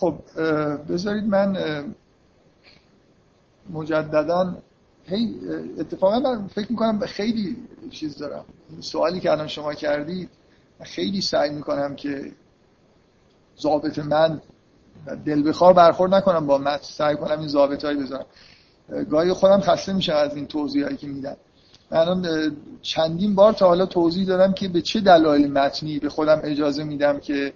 خب بذارید من مجددا هی اتفاقا من فکر می‌کنم خیلی چیز دارم. سوالی که الان شما کردید خیلی سعی می‌کنم که ضابط من دل بخواه برخورد نکنم با متن سعی کنم این ضابط هایی بذارم گاهی خودم خسته میشم از این توضیح که میدم من چندین بار تا حالا توضیح دادم که به چه دلایل متنی به خودم اجازه میدم که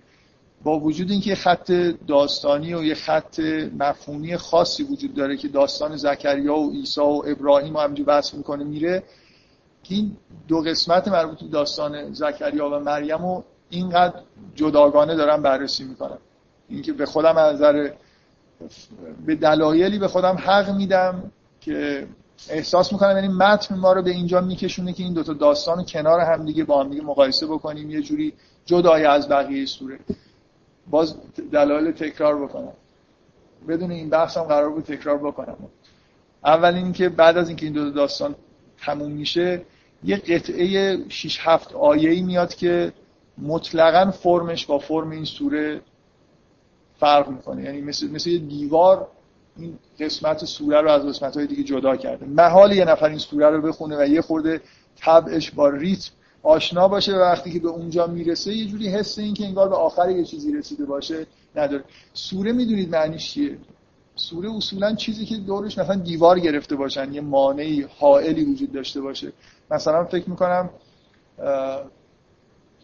با وجود اینکه خط داستانی و یه خط مفهومی خاصی وجود داره که داستان زکریا و عیسی و ابراهیم رو همینجور بحث می‌کنه میره که این دو قسمت مربوط به داستان زکریا و مریم رو اینقدر جداگانه دارم بررسی می‌کنم. اینکه به خودم از نظر به دلایلی به خودم حق میدم که احساس می‌کنم یعنی متن ما رو به اینجا میکشونه که این دوتا داستان کنار هم دیگه با هم دیگه مقایسه بکنیم یه جوری جدای از بقیه سوره. باز دلایل تکرار بکنم. بدون این بحثم قرار بود تکرار بکنم. اول اینکه بعد از اینکه این دو داستان تموم میشه یه قطعه 6 7 آیه‌ای میاد که مطلقا فرمش با فرم این سوره فرق می‌کنه. یعنی مثل, مثل یه دیوار این قسمت سوره رو از قسمت های دیگه جدا کرده. محال یه نفر این سوره رو بخونه و یه خورده طبعش با ریتم آشنا باشه وقتی که به اونجا می‌رسه یه جوری حس این که انگار به آخر یه چیزی رسیده باشه نداره. سوره می‌دونید معنیش چیه؟ سوره اصولا چیزی که دورش مثلا دیوار گرفته باشن یه مانعی حائلی وجود داشته باشه. مثلا فکر می‌کنم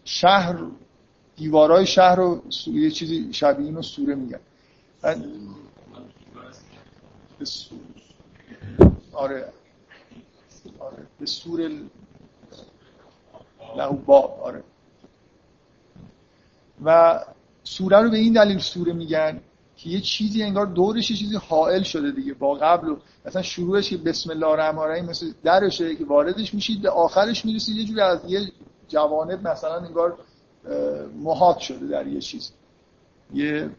شهر دیوارای شهر رو یه چیزی شبیه اینو سوره میگن. آره. آره. به سور با آره. و سوره رو به این دلیل سوره میگن که یه چیزی انگار دورش یه چیزی حائل شده دیگه با قبل و مثلا شروعش که بسم الله الرحمن الرحیم مثل درشه که واردش میشید به آخرش می‌رسید یه جوری از یه جوانب مثلا انگار محاط شده در یه چیز. یه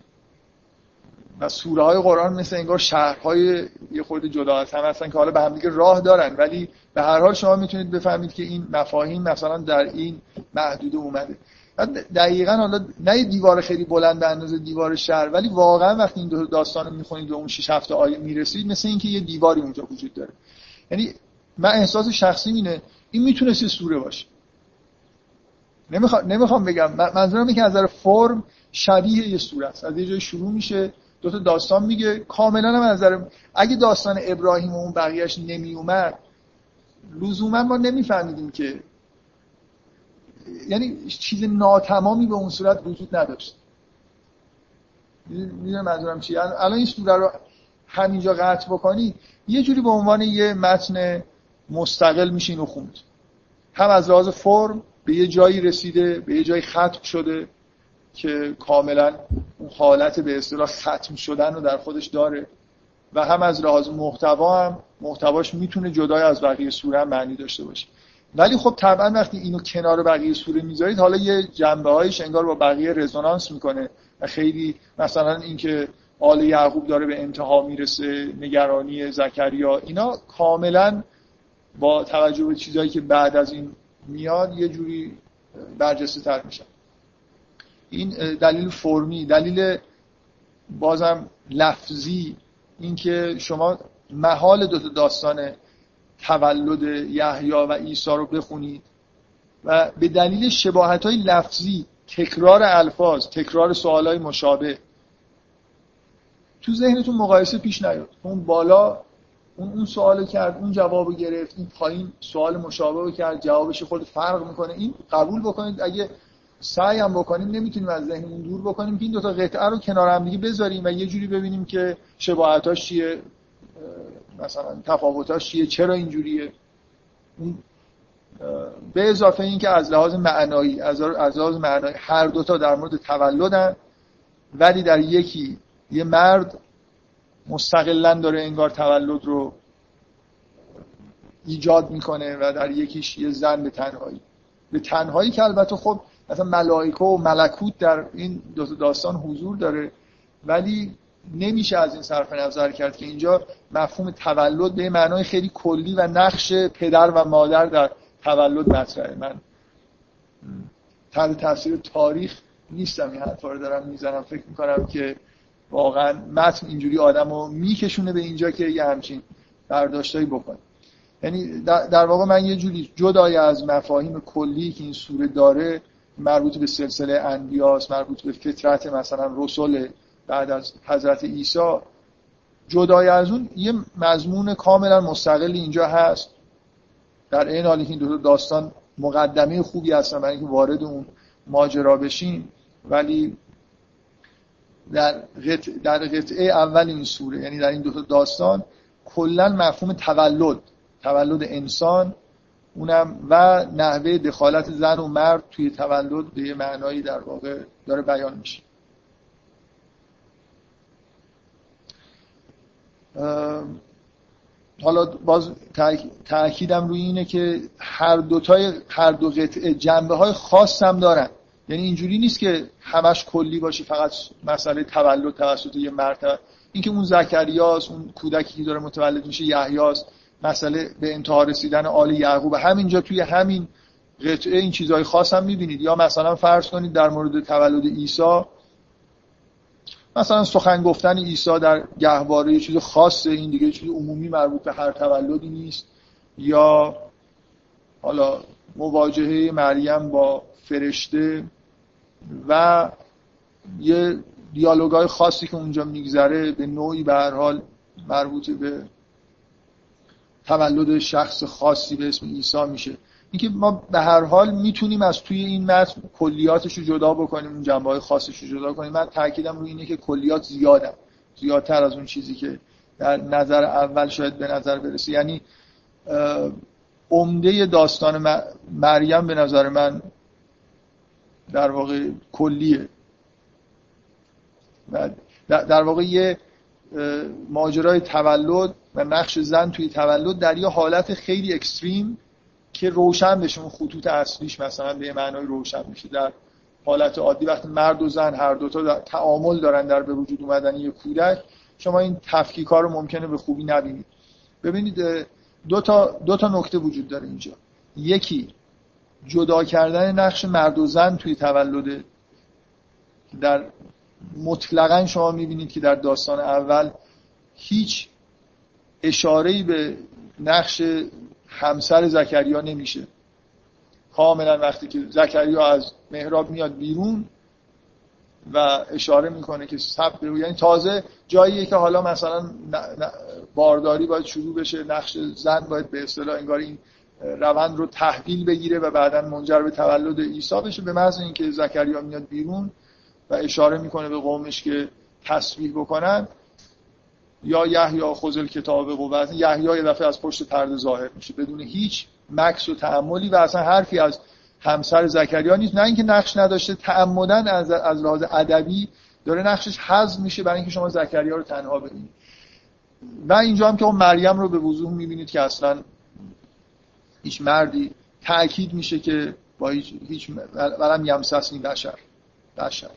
و سوره های قرآن مثل انگار شهرهای یه خورده جدا هستن که حالا به هم دیگه راه دارن ولی به هر حال شما می‌تونید بفهمید که این مفاهیم مثلا در این محدوده اومده. دقیقا حالا نه دیوار خیلی بلند به اندازه دیوار شهر ولی واقعا وقتی این داستان رو می‌خونید به اون 6 هفته آیه می‌رسید مثل اینکه یه دیواری اونجا وجود داره. یعنی من احساس شخصی اینه این می‌تونست یه سوره باشه. نمی‌خوام نمی‌خوام بگم منظورم اینه که از نظر فرم شبیه یه سوره است. از یه جای شروع میشه دو تا داستان میگه. کاملا هم از نظر اگه داستان ابراهیم و اون بقیهش نمی اومد لزوما ما نمیفهمیدیم که یعنی چیز ناتمامی به اون صورت وجود نداشت. می‌دونم منظورم چیه؟ الان این سوره رو همینجا قطع بکنی یه جوری به عنوان یه متن مستقل میشین و خوند. هم از لحاظ فرم به یه جایی رسیده به یه جایی ختم شده که کاملا اون حالت به اصطلاح ختم شدن رو در خودش داره. و هم از لحاظ محتوا هم محتواش می‌تونه جدای از بقیه سوره هم معنی داشته باشه. ولی خب طبعا وقتی اینو کنار بقیه سوره می‌ذارید حالا یه جنبه هایش انگار با بقیه رزونانس می‌کنه و خیلی مثلا اینکه آل یعقوب داره به انتها می‌رسه نگرانی زکریا اینا کاملا با توجه به چیزهایی که بعد از این میاد یه جوری برجسته تر میشن. این دلیل فرمی دلیل بازم لفظی اینکه شما محال دو داستان تولد یحیی و عیسی رو بخونید و به دلیل شباهت های لفظی تکرار الفاظ تکرار سوال های مشابه تو ذهنتون مقایسه پیش نیاد. اون بالا اون اون سوال کرد اون جواب گرفت این پایین سوال مشابه کرد جوابش خود فرق می‌کنه. این قبول بکنید اگه سعی هم بکنیم نمی‌تونیم از ذهنمون دور بکنیم که این دو تا قطعه رو کنار هم دیگه بذاریم و یه جوری ببینیم که شباهتاش چیه مثلا تفاوتاش چیه چرا اینجوریه. به اضافه اینکه از لحاظ معنایی از لحاظ معنایی هر دوتا در مورد تولدن ولی در یکی یه مرد مستقلا داره انگار تولد رو ایجاد می‌کنه و در یکیش یه زن به تنهایی. به تنهایی که البته خب مثلا ملائکه و ملکوت در این دو داستان حضور داره ولی نمیشه از این صرف نظر کرد که اینجا مفهوم تولد به معنای خیلی کلی و نقش پدر و مادر در تولد مطرحه. من تحت تاثیر تاریخ نیستم این حرفا رو دارم می‌زنم. فکر می‌کنم که واقعا متن اینجوری آدم رو میکشونه به اینجا که یه همچین برداشتایی بکنه. یعنی در واقع من یه جوری جدای از مفاهیم کلی که این سوره داره مربوط به سلسله انبیاس مربوط به فطرت مثلا رسول بعد از حضرت عیسی. جدای از اون یه مضمون کاملا مستقل اینجا هست. در این حالی این دو داستان مقدمه خوبی هستن برای اینکه وارد اون ماجرا بشیم. ولی در قطعه, در قطعه اول این سوره یعنی در این دو داستان کلا مفهوم تولد تولد انسان اونم و نحوه دخالت زن و مرد توی تولد به معنایی در واقع داره بیان میشه. حالا باز تاکیدم روی اینه که هر دوتای هر دو قطعه جنبه های خاص هم دارن. یعنی اینجوری نیست که همش کلی باشه فقط مسئله تولد توسط یه مرد. اینکه اون زکریاست اون کودکی که داره متولد میشه یحیاست. مسئله به انتها رسیدن آل یعقوب. همینجا توی همین قطعه این چیزهای خاص هم می‌بینید. یا مثلا فرض کنید در مورد تولد عیسی مثلا سخن گفتن عیسی در گهواره یه چیز خاصه این دیگه چیز عمومی مربوط به هر تولدی نیست. یا حالا مواجهه مریم با فرشته و یه دیالوگای خاصی که اونجا میگذره به نوعی به هر حال مربوط به تولد شخص خاصی به اسم عیسی میشه. اینکه ما به هر حال می‌تونیم از توی این متن کلیاتش رو جدا بکنیم اون جنبه های خاصش رو جدا کنیم. من تاکیدم روی اینه که کلیات زیادن زیادتر از اون چیزی که در نظر اول شاید به نظر برسه. یعنی عمده داستان مریم به نظر من در واقع کلیه. در واقع یه ماجرای تولد و نقش زن توی تولد در یه حالت خیلی اکستریم که روشن بشه. اون خطوط اصلیش مثلا به معنای روشن میشه. در حالت عادی وقتی مرد و زن هر دوتا تعامل دارن در به وجود اومدن یه کودک شما این تفکیک رو ممکنه به خوبی نبینید. ببینید دو تا, دو تا نکته وجود داره اینجا. یکی جدا کردن نقش مرد و زن توی تولد در مطلقا شما می‌بینید که در داستان اول هیچ اشاره به نقش همسر زکریا نمیشه. کاملا وقتی که زکریا از محراب میاد بیرون و اشاره می‌کنه که سب یعنی تازه جاییه که حالا مثلا بارداری باید شروع بشه نقش زن باید به اصطلاح انگار این روند رو تحویل بگیره و بعدا منجر به تولد عیسی بشه به محض اینکه زکریا میاد بیرون. و اشاره می‌کنه به قومش که تسبیح بکنن. یا یحیی خذل کتاب قوت. یحیی یه دفعه از پشت پرده ظاهر میشه. بدون هیچ مکس و تعملی و اصلا حرفی از همسر زکریا نیست. نه اینکه نقش نداشته تعمدن از از لحاظ ادبی داره نقشش حذف میشه برای اینکه شما زکریا رو تنها ببینید. و اینجا هم که اون مریم رو به وضوح می‌بینید که اصلا هیچ مردی تاکید میشه که با هیچ هیچ ولم یمسسنی بشر. بشر.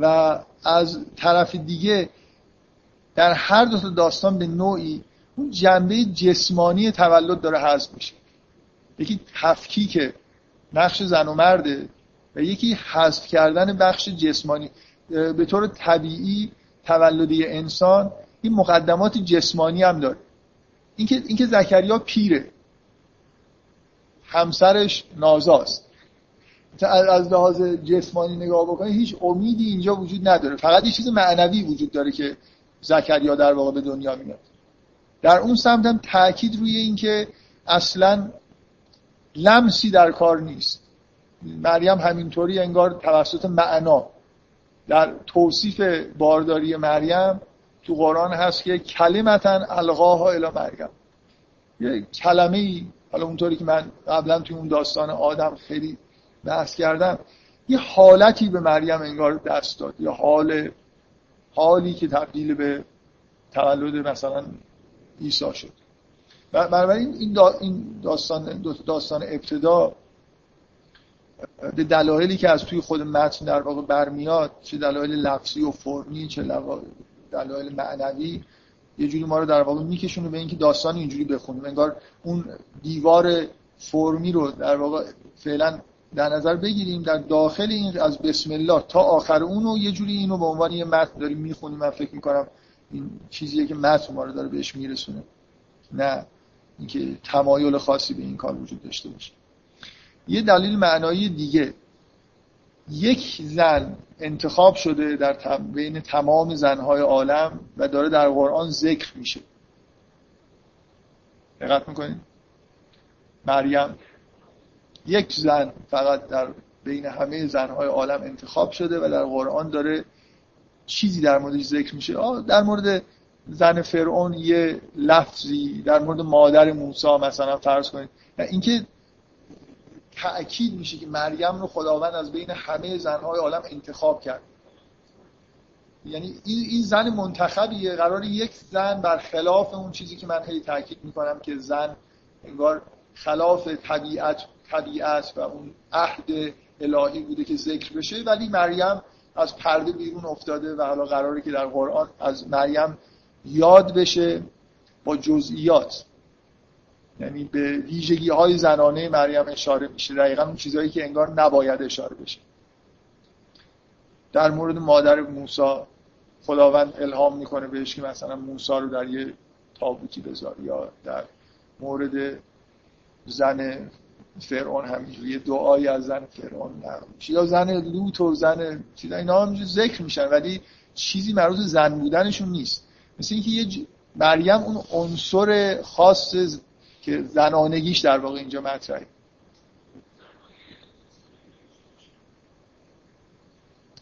و از طرف دیگه در هر دو تا داستان به نوعی اون جنبه جسمانی تولد داره حذف میشه. یکی تفکیک نقش زن و مرده و یکی حذف کردن بخش جسمانی. به طور طبیعی تولدی انسان این مقدمات جسمانی هم داره. اینکه اینکه زکریا پیره. همسرش نازاست. از لحاظ جسمانی نگاه بکنید هیچ امیدی اینجا وجود نداره. فقط یه چیز معنوی وجود داره که زکریا در واقع به دنیا میاد. در اون سمت هم تاکید روی اینکه اصلا لمسی در کار نیست. مریم همینطوری انگار توسط معنا در توصیف بارداری مریم تو قرآن هست که کلمتا القاها الی مریم. یه کلمه ای حالا اونطوری که من قبلا توی اون داستان آدم خیلی بحث کردم یه حالتی به مریم انگار دست داد یه حال حالی که تبدیل به تولد مثلا عیسی شد. بنابراین این, این داستان داستان ابتدا به دلایلی که از توی خود متن در واقع برمیاد چه دلایل لفظی و فرمی چه دلایل معنوی یه جوری ما رو در واقع میکشونه به اینکه داستان اینجوری بخونیم. انگار اون دیوار فرمی رو در واقع فعلا در نظر بگیریم در داخل این از بسم الله تا آخر اون و یه جوری اینو به عنوان یه متن داریم می‌خونیم. من فکر می‌کنم این چیزیه که متن ما رو داره بهش میرسونه. نه اینکه تمایل خاصی به این کار وجود داشته باشه. یه دلیل معنایی دیگه. یک زن انتخاب شده در بین تمام زنهای عالم و داره در قرآن ذکر میشه. دقت می‌کنید؟ مریم یک زن فقط در بین همه زنهای عالم انتخاب شده و در قرآن داره چیزی در موردش ذکر میشه. در مورد زن فرعون یه لفظی در مورد مادر موسی مثلا فرض کنید. اینکه تأکید میشه که مریم رو خداوند از بین همه زنهای عالم انتخاب کرد. یعنی این زن منتخبیه قرار یک زن بر خلاف اون چیزی که من خیلی تاکید می‌کنم که زن انگار خلاف طبیعت طبیعت و اون عهد الهی بوده که ذکر بشه. ولی مریم از پرده بیرون افتاده و حالا قراره که در قرآن از مریم یاد بشه با جزئیات. یعنی به ویژگی های زنانه مریم اشاره میشه. دقیقا اون چیزهایی که انگار نباید اشاره بشه. در مورد مادر موسی خداوند الهام می‌کنه بهش که مثلا موسی رو در یه تابوتی بذار یا در مورد زن فرعون همینجوری دعایی از زن فرعون نقل یا زن لوط و زن چیزا اینا هم ذکر میشن ولی چیزی مربوط زن بودنشون نیست. مثل اینکه یه ج... مریم اون عنصر خاص که زنانگیش در واقع اینجا مطرحه.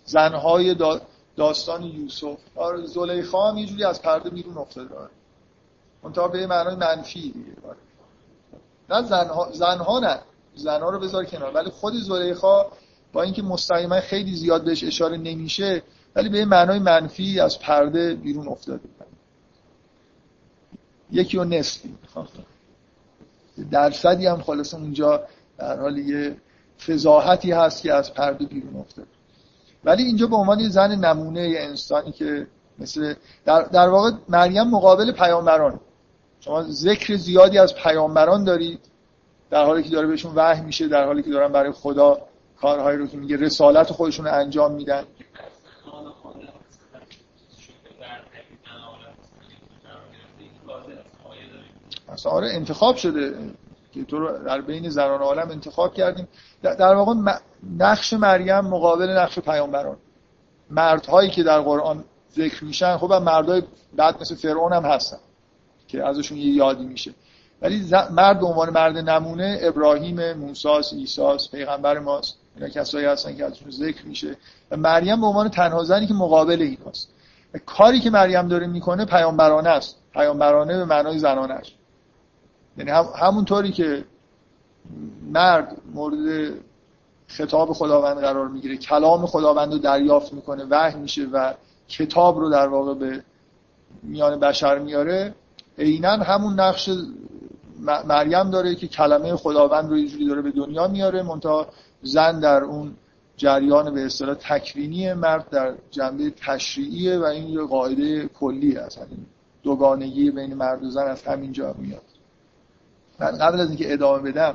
زنهای دا... داستان یوسف. آره زلیخا هم یه جوری از پرده بیرون افتاده. داره به معنای منفی دیگه. نه زنها, زنها نه. زنها رو بذار کنار. ولی خود زلیخا با اینکه مستقیما خیلی زیاد بهش اشاره نمیشه ولی به معنای منفی از پرده بیرون افتاده. یکی و نصفی درصدی هم خلاص اونجا در حال یه فضاحتی هست که از پرده بیرون افتاده. ولی اینجا به عنوان یه زن نمونه یه انسانی که مثل در, در واقع مریم مقابل پیامبران شما ذکر زیادی از پیامبران دارید در حالی که داره بهشون وحی میشه در حالی که دارن برای خدا کارهایی رو که میگه رسالت خودشون رو انجام میدن. اصلا آره انتخاب شده که تو رو در بین زنان عالم انتخاب کردیم. در واقع نقش مریم مقابل نقش پیامبران. مردهایی که در قرآن ذکر میشن خب مردهای بعد مثل فرعون هم هستن. که ازشون یه یادی میشه. ولی مرد به عنوان مرد نمونه ابراهیم موسی عیسی پیغمبر ماست. اینا کسایی هستن که ازشون ذکر میشه. و مریم به عنوان تنها زنی که مقابل ایناست. کاری که مریم داره می‌کنه پیامبرانه است. پیامبرانه به معنای زنانش یعنی هم همونطوری که مرد مورد خطاب خداوند قرار می‌گیره کلام خداوند رو دریافت می‌کنه وحی میشه و کتاب رو در واقع به میان بشر میاره عینا همون نقش مریم داره که کلمه خداوند رو اینجوری داره به دنیا میاره منتها زن در اون جریان به اصطلاح تکوینی مرد در جنبه تشریعیه و این یه قاعده کلی هست. یعنی دوگانگی بین مرد و زن از همینجا میاد. من قبل از اینکه ادامه بدم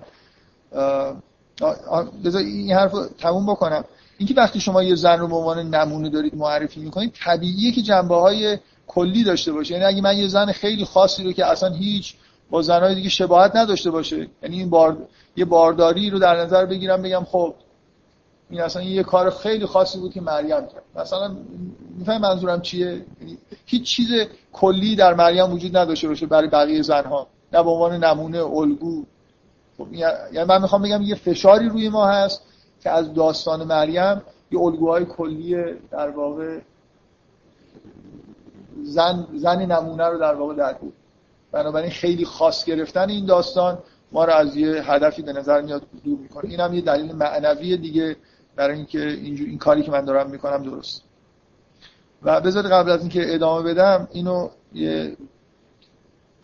بذار این حرف رو تموم بکنم. اینکه وقتی شما یه زن رو به عنوان نمونه دارید معرفی می‌کنید طبیعیه که جنبه های کلی داشته باشه. یعنی اگه من یه زن خیلی خاصی رو که اصلا هیچ با زنهای دیگه شباهت نداشته باشه یعنی این بار یه بارداری رو در نظر بگیرم بگم خب این اصلا یه کار خیلی خاصی بود که مریم کرد. مثلا میفهم منظورم چیه؟ یعنی هیچ چیز کلی در مریم وجود نداشته باشه برای بقیه زنها. نه به عنوان نمونه الگو. خب یعنی من می‌خوام بگم یه فشاری روی ما هست که از داستان مریم یه الگوهای کلی در واقع زن زن نمونه رو در واقع در بود. بنابراین خیلی خاص گرفتن این داستان ما رو از یه هدفی به نظر میاد دور می‌کنه. این هم یه دلیل معنوی دیگه برای اینکه اینجور این کاری که من دارم می‌کنم درست. و بذار قبل از اینکه ادامه بدم اینو یه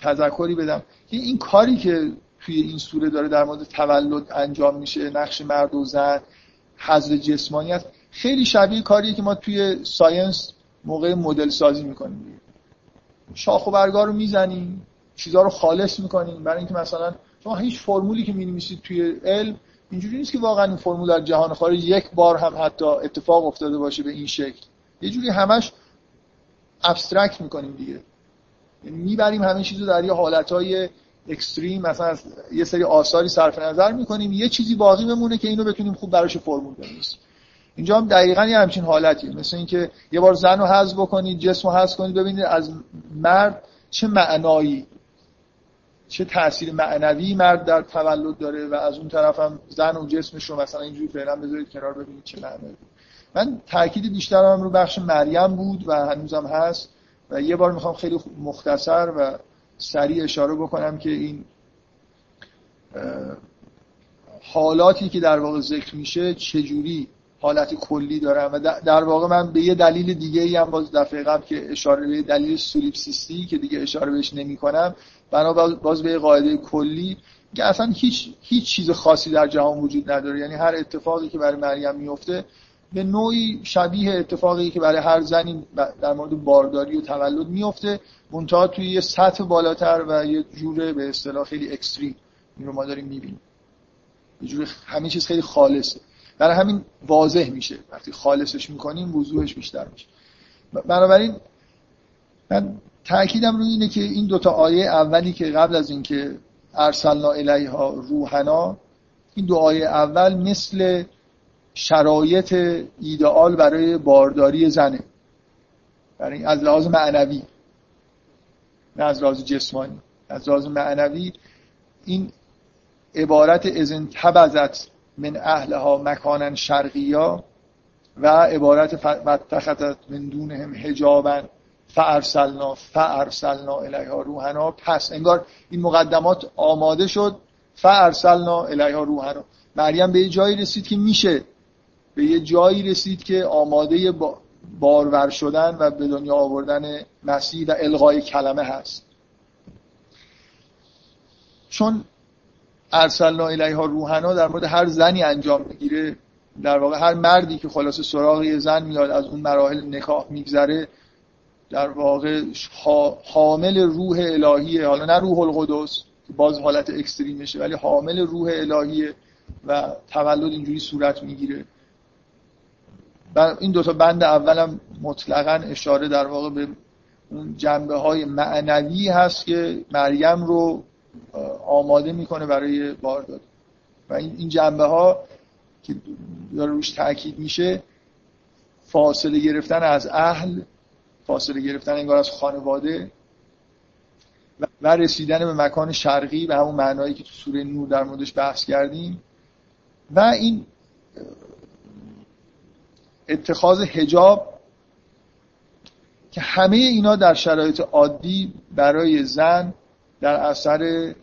تذکری بدم. که این کاری که توی این سوره داره در مورد تولد انجام میشه نقش مرد و زن حضر جسمانیت خیلی شبیه کاریه که ما توی ساینس موقع مدل سازی می‌کنیم شاخ و برگار رو می‌زنیم چیزها رو خالص می‌کنیم. برای اینکه مثلا شما هیچ فرمولی که می‌نویسید توی علم اینجوری نیست که واقعا این فرمول در جهان خارج یک بار هم حتی اتفاق افتاده باشه به این شکل. یه جوری همش abstract می‌کنیم دیگه. یعنی می‌بریم همه چیزو در یه حالتهای extreme مثلا یه سری آثاری صرف نظر می‌کنیم یه چیزی باقی بمونه که اینو بتونیم خوب براش فرمول بنویسیم. اینجا هم دقیقا یه همچین حالتیه مثل اینکه یه بار زن رو حذف بکنید جسم رو حذف کنید ببینید از مرد چه معنایی چه تاثیر معنوی مرد در تولد داره و از اون طرف هم زن و جسمش رو مثلا اینجوری فعلا بذارید کنار ببینید چه معنایی. من تاکید بیشترم رو بخش مریم بود و هنوزم هست و یه بار می‌خوام خیلی مختصر و سریع اشاره بکنم که این حالاتی که در واقع ذکر میشه چجوری حالت کلی دارن و در واقع من به یه دلیل دیگه ای هم باز دفعه قبل که اشاره به دلیل سولیپسیستی که دیگه اشاره بهش نمی کنم بنا باز به قاعده کلی که اصلا هیچ هیچ چیز خاصی در جهان وجود نداره. یعنی هر اتفاقی که برای مریم میفته به نوعی شبیه اتفاقی که برای هر زنی در مورد بارداری و تولد میفته منتها توی یه سطح بالاتر و یه جوره به اصطلاح خیلی اکستریم این رو ما داریم می‌بینیم. یه جوره همه چیز خیلی خالصه. برای همین واضح میشه. وقتی خالصش می‌کنیم وضوحش بیشتر میشه. بنابراین من تاکیدم روی اینه که این دوتا آیه اولی که قبل از اینکه ارسلنا الیها روحنا این دو آیه اول مثل شرایط ایدئال برای بارداری زنه. برای از لحاظ معنوی. نه از لحاظ جسمانی. از لحاظ معنوی این عبارت ازن تبزت من اهلها مکانا شرقیا و عبارت فتخذت من دونهم حجابا فارسلنا فارسلنا الیها روحنا. پس انگار این مقدمات آماده شد. فارسلنا الیها روحنا. مریم به یه جایی رسید که میشه. به یه جایی رسید که آماده بارور شدن و به دنیا آوردن مسیح و الغای کلمه هست. چون ارسلنا الیها روحنا در مورد هر زنی انجام می‌گیره. در واقع هر مردی که خلاصه سراغ یه زن میاد از اون مراحل نکاح میگذره. در واقع حامل روح الهیه حالا نه روح القدس باز حالت اکستریمشه ولی حامل روح الهیه و تولد اینجوری صورت می‌گیره. این دوتا بند اولم مطلقا اشاره در واقع به اون جنبه های معنوی هست که مریم رو آماده می‌کنه برای بارداری و این جنبه ها که داره روش تاکید میشه فاصله گرفتن از اهل فاصله گرفتن انگار از خانواده و رسیدن به مکان شرقی به همون معنایی که تو سوره نور در موردش بحث کردیم. و این اتخاذ هجاب که همه اینا در شرایط عادی برای زن در اثر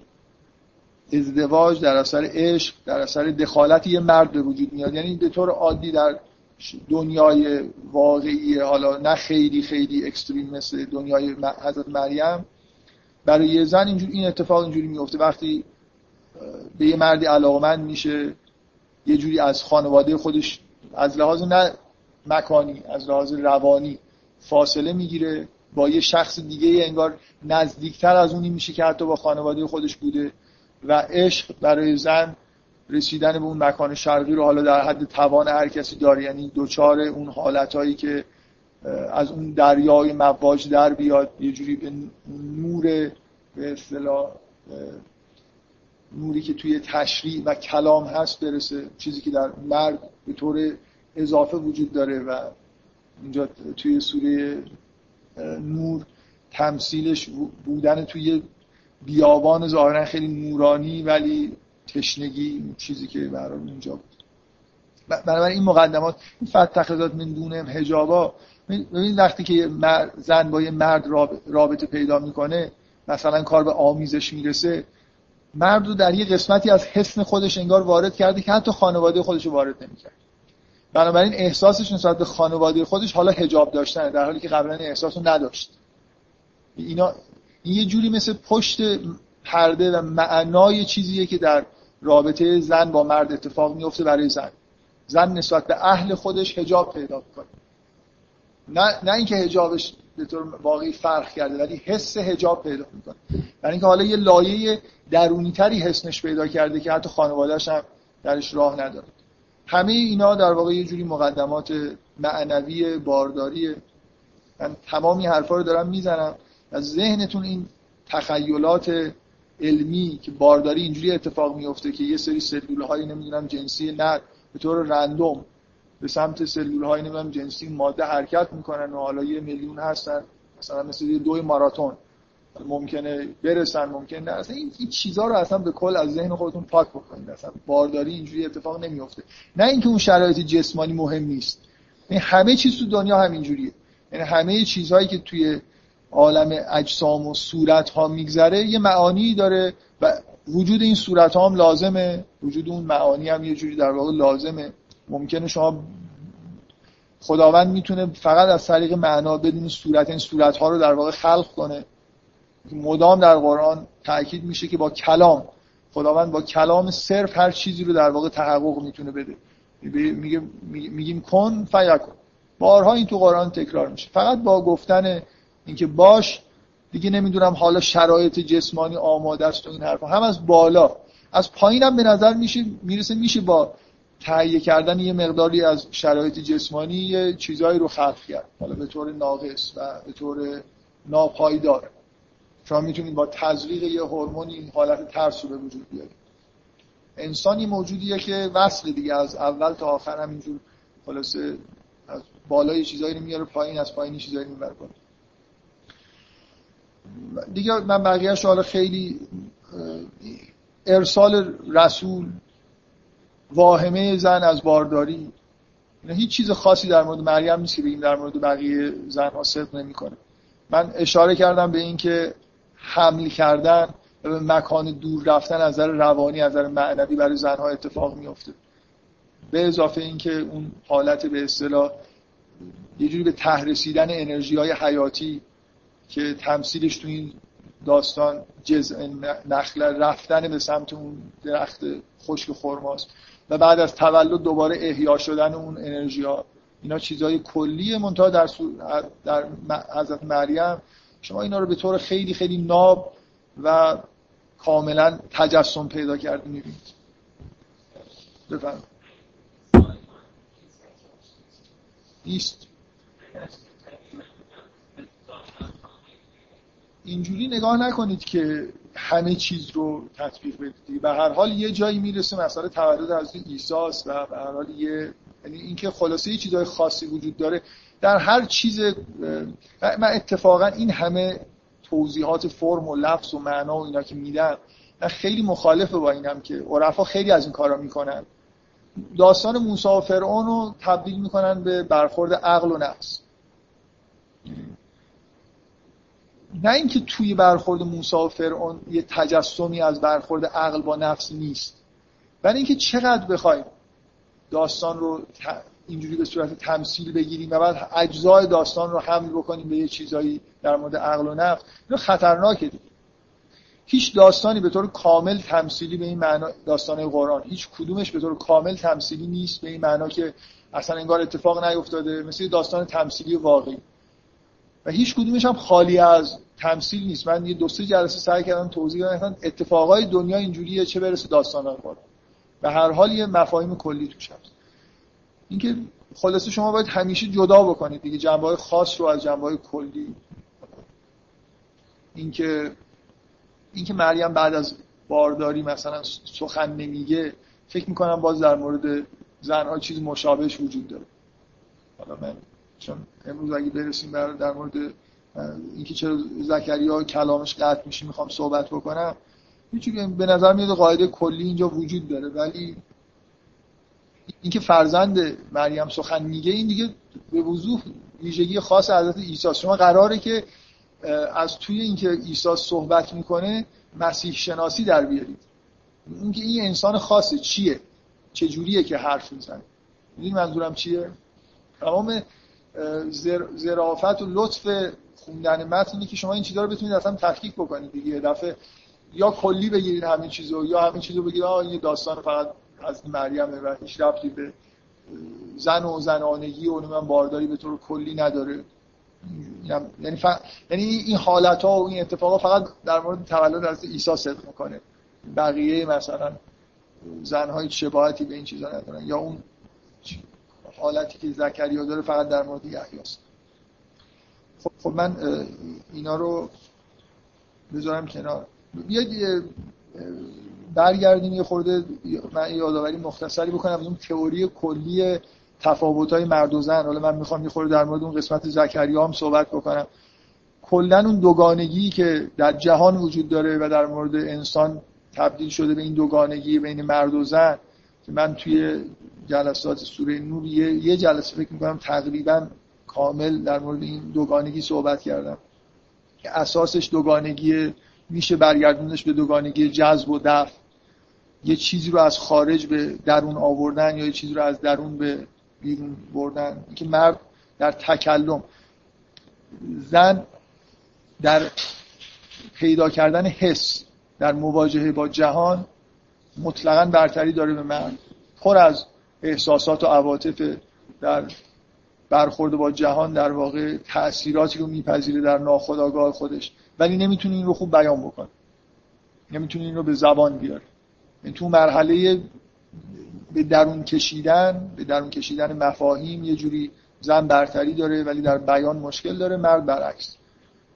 ازدواج در اثر عشق در اثر دخالت یه مرد به وجود میاد. یعنی به طور عادی در دنیای واقعی حالا نه خیلی خیلی اکستریم مثل دنیای حضرت مریم. برای یه زن اینجور این اتفاق اینجوری میفته. وقتی به یه مردی علاقمند میشه یه جوری از خانواده خودش از لحاظ نه مکانی از لحاظ روانی فاصله می‌گیره. با یه شخص دیگه انگار نزدیکتر از اونی میشه که حتی با خانواده خودش بوده و عشق برای زن رسیدن به اون مکان شرقی رو حالا در حد توان هر کسی داره. یعنی دوچار اون حالتهایی که از اون دریای مواج در بیاد یه جوری به نور به اصطلاح نوری که توی تشریع و کلام هست برسه. چیزی که در مرد به طور اضافه وجود داره و اینجا توی سوره نور تمثیلش بودن توی بیابان ظاهرا خیلی نورانی ولی تشنگی چیزی که برای اینجا بود. بنابراین این مقدمات این فتخذات من دونم هجابا ببینید وقتی که زن با یه مرد رابطه پیدا می‌کنه مثلا کار به آمیزش می‌رسه مرد رو در یه قسمتی از حسن خودش انگار وارد کرده که حتی خانواده خودش رو وارد نمی‌کرد. بنابراین احساسش نسبت به خانواده خودش حالا هجاب داشتن در حالی که قبلا احساس رو نداشت. اینا این یه جوری مثل پشت پرده و معنای چیزیه که در رابطه زن با مرد اتفاق میفته برای زن. زن نسبت به اهل خودش هجاب پیدا کنه نه نه اینکه هجابش به طور واقعی فرق کرده ولی حس هجاب پیدا می‌کنه. برای اینکه حالا یه لایه درونی تری حسنش پیدا کرده که حتی خانواده‌اش هم درش راه نداره. همه اینا در واقع یه جوری مقدمات معنوی بارداریه من تمامی حرفا رو دارم می‌زنم. از ذهنتون این تخیلات علمی که بارداری اینجوری اتفاق میفته که یه سری سلول های نمی‌دونم جنسی نر به طور رندوم به سمت سلول های نمی‌دونم جنسی ماده حرکت می‌کنن و حالا یه میلیون هستن. مثلا مثل یه دوی ماراتون. ممکنه برسن ممکنه نه. اصلا این, این چیزها رو اصلا به کل از ذهن خودتون پاک بکنید. اصلا بارداری اینجوری اتفاق نمیفته نه اینکه اون شرایط جسمانی مهم نیست. این همه چیز تو دنیا همینجوریه. یعنی همه چیزهایی که توی عالم اجسام و صورت ها میگذره یه معانی داره و وجود این صورت ها هم لازمه. وجود اون معانی هم یه جوری در واقع لازمه. ممکنه شما خداوند می‌تونه فقط از طریق معنا بدون صورت این صورت ها رو در واقع خلق کنه. مدام در قرآن تاکید میشه که با کلام خداوند با کلام صرف هر چیزی رو در واقع تحقق می‌تونه بده. میگه میگیم کن فیکن. بارها این تو قرآن تکرار میشه. فقط با گفتن اینکه باش دیگه نمی‌دونم حالا شرایط جسمانی آماده است و این حرفا. هم از بالا از پایینم به نظر میشه می‌رسه میشه با تهیه کردن یه مقداری از شرایط جسمانی یه چیزهایی رو خلق کرد. حالا به طور ناقص و به طور ناپایدار. شما می‌تونید با تزریق یه هورمون این حالت ترس رو به وجود بیارید. انسانی موجودیه که وصل دیگه از اول تا آخر همینجور خلاصه از بالای چیزایی رو میاره پایین از پایینی چیزایی می‌بره دیگه من بقیه حالا خیلی ارسال رسول واهمه زن از بارداری هیچ چیز خاصی در مورد مریم نیست که بگیم در مورد بقیه زنها صدق نمی‌کنه. من اشاره کردم به اینکه حمل کردن و به مکان دور رفتن از نظر روانی از نظر معنوی برای زنها اتفاق میفته به اضافه اینکه اون حالت به اصطلاح یه جوری به تهرسیدن انرژی های حیاتی که تمثیلش تو این داستان جزء نخل رفتن به سمت اون درخت خشک خرماست و بعد از تولد دوباره احیا شدن اون انرژی ها اینا چیزهای کلیه منتها در, در حضرت مریم شما اینا رو به طور خیلی خیلی ناب و کاملا تجسم پیدا کرده می‌بینید. بفرم نیست اینجوری نگاه نکنید که همه چیز رو تطبیق بدید به هر حال یه جایی می‌رسه مثلا تولد از عیسی و به هر حال یه یعنی اینکه خلاصه یه چیزهای خاصی وجود داره. در هر چیز من اتفاقا این همه توضیحات فرم و لفظ و معنا و اینا که میدم من خیلی مخالفه با اینم که عرفا خیلی از این کارا می‌کنن. داستان موسی و فرعون رو تبدیل می‌کنن به برخورد عقل و نفس. نه اینکه توی برخورد موسی و فرعون یه تجسمی از برخورد عقل با نفس نیست ولی اینکه چقدر بخوایم داستان رو اینجوری به صورت تمثیل بگیریم و بعد اجزای داستان رو حمل بکنیم به یه چیزایی در مورد عقل و نفس اینو خطرناکه دیگه. هیچ داستانی به طور کامل تمثیلی به این معنا داستان قرآن. هیچ کدومش به طور کامل تمثیلی نیست به این معنا که اصلا انگار اتفاق نیفتاده مثل داستان تمثیلی واقعی. و هیچ کدومش هم خالی از تمثیل نیست. من یه دو سه جلسه سعی کردم توضیح بدم اتفاقای دنیا اینجوریه چه برسه داستان قرآن؟ به هر حال یه مفاهیم کلی توش هست. اینکه خلاصه شما باید همیشه جدا بکنید دیگه جنبه های خاص رو از جنبه های کلی. اینکه اینکه مریم بعد از بارداری مثلا سخن نمیگه فکر می‌کنم باز در مورد زنها چیز مشابهش وجود داره. حالا من چون امروز اگه برسیم در, در مورد اینکه چرا زکریا کلامش قطع میشه می‌خوام صحبت بکنم. هیچی به نظر میاد قاعده کلی اینجا وجود داره ولی اینکه فرزند مریم سخن میگه این دیگه به وضوح ویژگی خاص حضرت عیسی شما قراره که از توی اینکه عیسی صحبت می‌کنه مسیح شناسی در بیارید. اینکه این انسان خاصه چیه؟ چه جوریه که حرف می‌زنه؟ می‌دونی منظورم چیه؟ تمام ظرافت و لطف خوندن متنی که شما این چیزا رو بتونید اصلا تحقیق بکنید دیگه. دفعه یا کلی بگیرید همین چیزو یا همین چیزو بگیرید آه این داستان فقط از مریم و هیچ ربطی به زن و زنانگی و من بارداری به طور کلی نداره. یعنی, ف... یعنی این حالت ها و این اتفاقات فقط در مورد تولد از عیسی صدق می‌کنه. بقیه مثلا زنهای شباهتی به این چیزا ندارن یا اون حالتی که زکریا داره فقط در مورد یحیاست خب, خب من اینا رو بذارم کنار. بیاید برگردیم یه خورده من یادآوری مختصری بکنم. اون تئوری کلی تفاوت های مرد و زن. حالا من می‌خوام یه خورده در مورد اون قسمت زکریا هم صحبت بکنم. کلا اون دوگانگی که در جهان وجود داره و در مورد انسان تبدیل شده به این دوگانگی بین مرد و زن که من توی جلسات سوره نور یه, جلسه فکر می‌کنم تقریبا کامل در مورد این دوگانگی صحبت کردم. که اساسش دوگانگی میشه برگردونش به دوگانگی جذب و دفع. یه چیزی رو از خارج به درون آوردن یا یه چیزی رو از درون به بیرون بردن. که مرد در تکلم زن در پیدا کردن حس در مواجهه با جهان مطلقا برتری داره به مرد. پر از احساسات و عواطف در برخورد با جهان در واقع تأثیراتی رو میپذیره در ناخودآگاه خودش. ولی نمی‌تونه این رو خوب بیان بکنه. نمی‌تونه این رو به زبان بیاره. تو مرحله به درون کشیدن به درون کشیدن مفاهیم یه جوری زن برتری داره ولی در بیان مشکل داره مرد برعکس.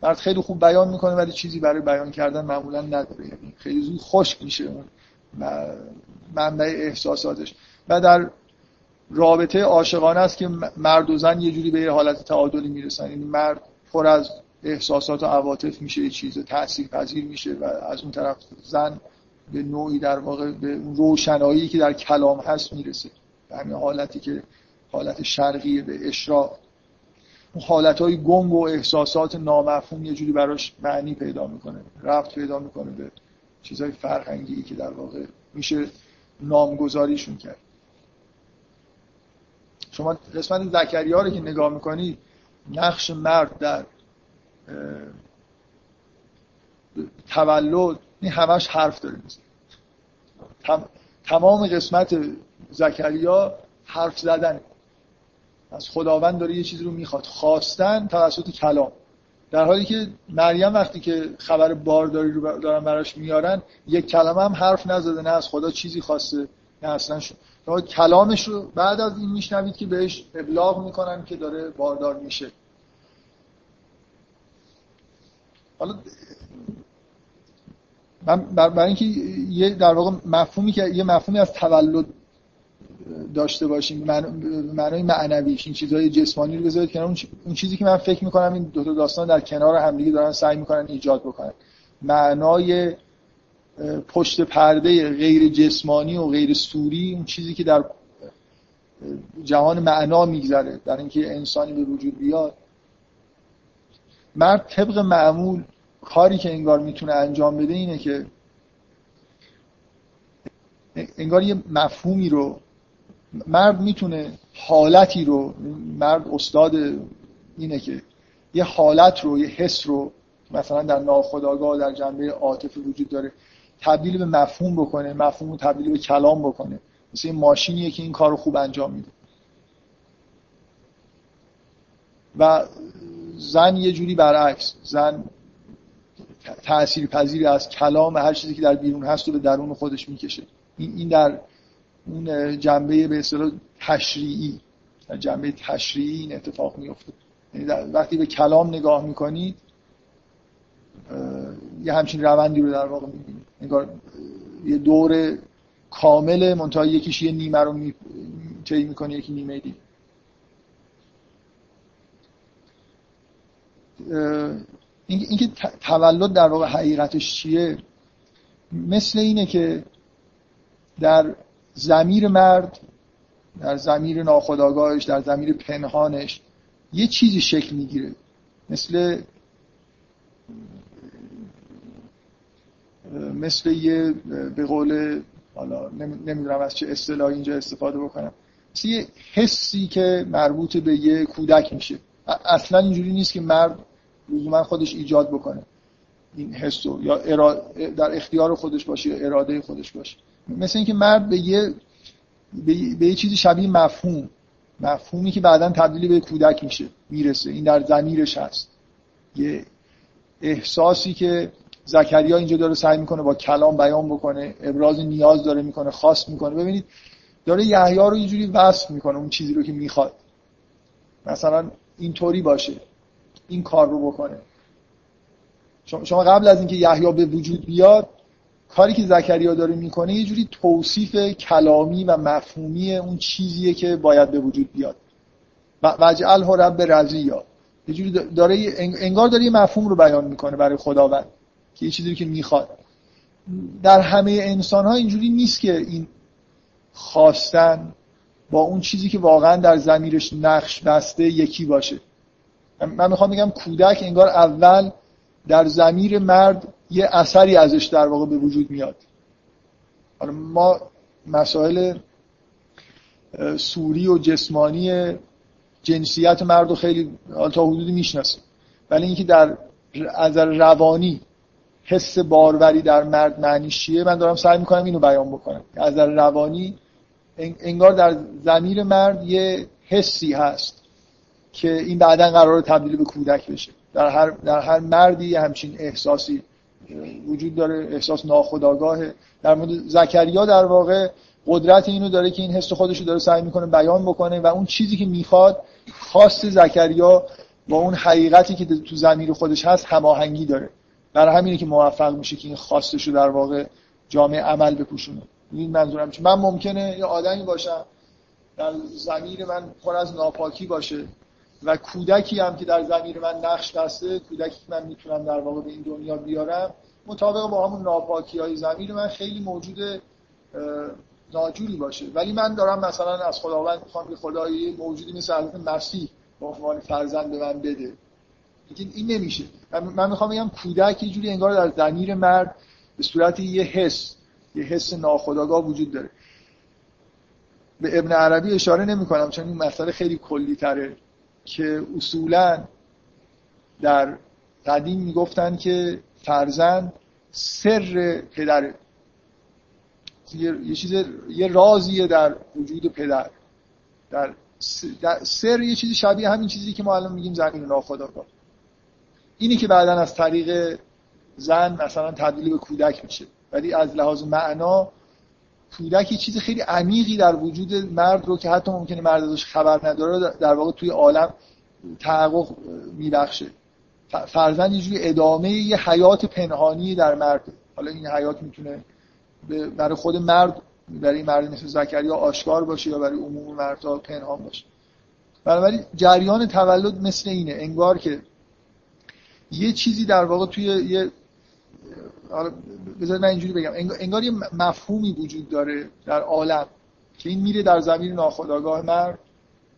مرد خیلی خوب بیان می‌کنه ولی چیزی برای بیان کردن معمولا نداره. یعنی خیلی زود خشک میشه اون منبع احساساتش. و در رابطه عاشقانه است که مرد و زن یه جوری به یه حالت تعادلی می‌رسن. این یعنی مرد پر از احساسات و عواطف میشه یه چیز تاثیر پذیر میشه و از اون طرف زن به نوعی در واقع به روشنایی که در کلام هست می‌رسه. همین حالتی که حالت شرقی به اشراق. اون حالت های گنگ و احساسات نامفهوم یه جوری براش معنی پیدا می‌کنه رفت پیدا می‌کنه به چیزهای فرهنگی که در واقع میشه نامگذاریشون کرد. شما قسمت زکریا رو که نگاه می‌کنید نقش مرد در تولد این همش حرف داره تمام قسمت زکریا حرف زدن. از خداوند داره یه چیزی رو می‌خواد. خواستن توسط کلام. در حالی که مریم وقتی که خبر بارداری رو دارن براش میارن یک کلمه هم حرف نزده. نه از خدا چیزی خواسته نه اصلا شد کلامش رو بعد از این میشنوید که بهش ابلاغ می‌کنن که داره باردار میشه. حالا من برای اینکه یه در واقع مفهومی که یه مفهومی از تولد داشته باشیم معنای معنویش این چیزهای جسمانی رو بذارید کنار. اون چیزی که من فکر می‌کنم این دو تا داستان در کنار همدیگه دارن سعی می‌کنن ایجاد بکنن. معنای پشت پرده غیر جسمانی و غیر سوری اون چیزی که در جهان معنا میگذره در اینکه انسانی به وجود بیاد. مرد طبق معمول کاری که انگار می‌تونه انجام بده اینه که انگار یه مفهومی رو مرد می‌تونه حالتی رو مرد استاد اینه که یه حالت رو یه حس رو مثلا در ناخودآگاه در جنبه عاطف وجود داره تبدیل به مفهوم بکنه مفهوم رو تبدیل به کلام بکنه. مثل این ماشینیه که این کار رو خوب انجام میده. و زن یه جوری برعکس زن تأثیر پذیری از کلام هر چیزی که در بیرون هست و به درون خودش می‌کشه. این در اون جنبه به اصطلاح تشریعی. در جنبه تشریعی این اتفاق میفته یعنی وقتی به کلام نگاه می‌کنید یه همچین روندی رو در واقع می‌بینید. انگار یه دور کامل منتها یکیش یه نیمه رو می... طی می‌کنه یکی نیمه دی اینکه تولد در واقع حقیقتش چیه؟ مثل اینه که در زمیر مرد در زمیر ناخداگاهش در زمیر پنهانش یه چیزی شکل می‌گیره. مثل مثل یه به قول حالا نمی‌دونم از چه اصطلاحی اینجا استفاده بکنم. مثل یه حسی که مربوط به یه کودک میشه. اصلا اینجوری نیست که مرد لزوما خودش ایجاد بکنه. این حس یا در اختیار خودش باشه یا اراده خودش باشه. مثل اینکه مرد به یه به یه چیزی شبیه مفهوم. مفهومی که بعدا تبدیل به کودک میشه می‌رسه. این در زمیرش هست. یه احساسی که زکریا اینجا داره سعی می‌کنه با کلام بیان بکنه ابراز نیاز داره می‌کنه خاص می‌کنه. ببینید داره یحیی رو یه جوری وصف می‌کنه اون چیزی رو که می‌خواد. مثلا اینطوری باشه. این کار رو بکنه. شما قبل از اینکه یحیی به وجود بیاد کاری که زکریا داره می‌کنه یه جوری توصیف کلامی و مفهومی اون چیزیه که باید به وجود بیاد. وجعل رب رضیا. یه جوری داره انگار داره یه مفهوم رو بیان می‌کنه برای خداوند که یه چیزی که می‌خواد. در همه انسان ها اینجوری نیست که این خواستن با اون چیزی که واقعا در زمیرش نقش بسته یکی باشه. من می‌خوام بگم کودک انگار اول در زمیر مرد یه اثری ازش در واقع به وجود میاد. حالا ما مسائل سوری و جسمانی جنسیت مرد رو خیلی تا حدودی می‌شناسیم. ولی اینکه در از روانی حس باروری در مرد معنیش چیه من دارم سعی می‌کنم اینو بیان بکنم. از روانی انگار در زمیر مرد یه حسی هست. که این بعدا قرار تبدیل به کودک بشه. در هر, در هر مردی همچین احساسی وجود داره احساس ناخودآگاه در مورد زکریا در واقع قدرت اینو داره که این حس خودش رو داره سعی می‌کنه بیان بکنه و اون چیزی که می‌خواد خاص زکریا با اون حقیقتی که تو زمیر خودش هست هماهنگی داره. برای همینه که موفق میشه که این خواستش در واقع جامعه عمل بپوشونه. این منظورم چه من ممکنه یه آدمی باشم در زمیر من پر از ناپاکی باشه. و کودکی هم که در زمیر من نقش بسته کودکی من می‌تونم در واقع به این دنیا بیارم مطابق با همون ناپاکی های زمیر من خیلی موجود ناجوری باشه. ولی من دارم مثلا از خداوند می‌خوام که خدایی موجودی مثل حضرت مسیح به عنوان فرزند به من بده. این نمیشه. من می‌خوام بگم کودک یه جوری انگار در زمیر مرد به صورت یه حس یه حس ناخودآگاه وجود داره. به ابن عربی اشاره نمی کنم چون این مسئله خیلی کلی تره که اصولا در قدیم می‌گفتن که فرزند سر پدره یه چیز یه رازیه در وجود پدر. در سر یه چیزی شبیه همین چیزی که ما الان میگیم زمین ناخودآگاه. اینی که بعدا از طریق زن مثلا تبدیل به کودک میشه. ولی از لحاظ معنا کودک یه چیز خیلی عمیقی در وجود مرد رو که حتی ممکنه مرد ازش خبر نداره در واقع توی عالم تحقق میبخشه. فرزند یه ادامه یه حیات پنهانی در مرد. حالا این حیات می‌تونه برای خود مرد برای مرد مثل زکریا آشکار باشه یا برای عموم مردها پنهان باشه. بنابراین جریان تولد مثل اینه. انگار که یه چیزی در واقع توی یه بذارید من اینجوری بگم. انگار یه مفهومی وجود داره در عالم که این میره در زمین ناخودآگاه مرد.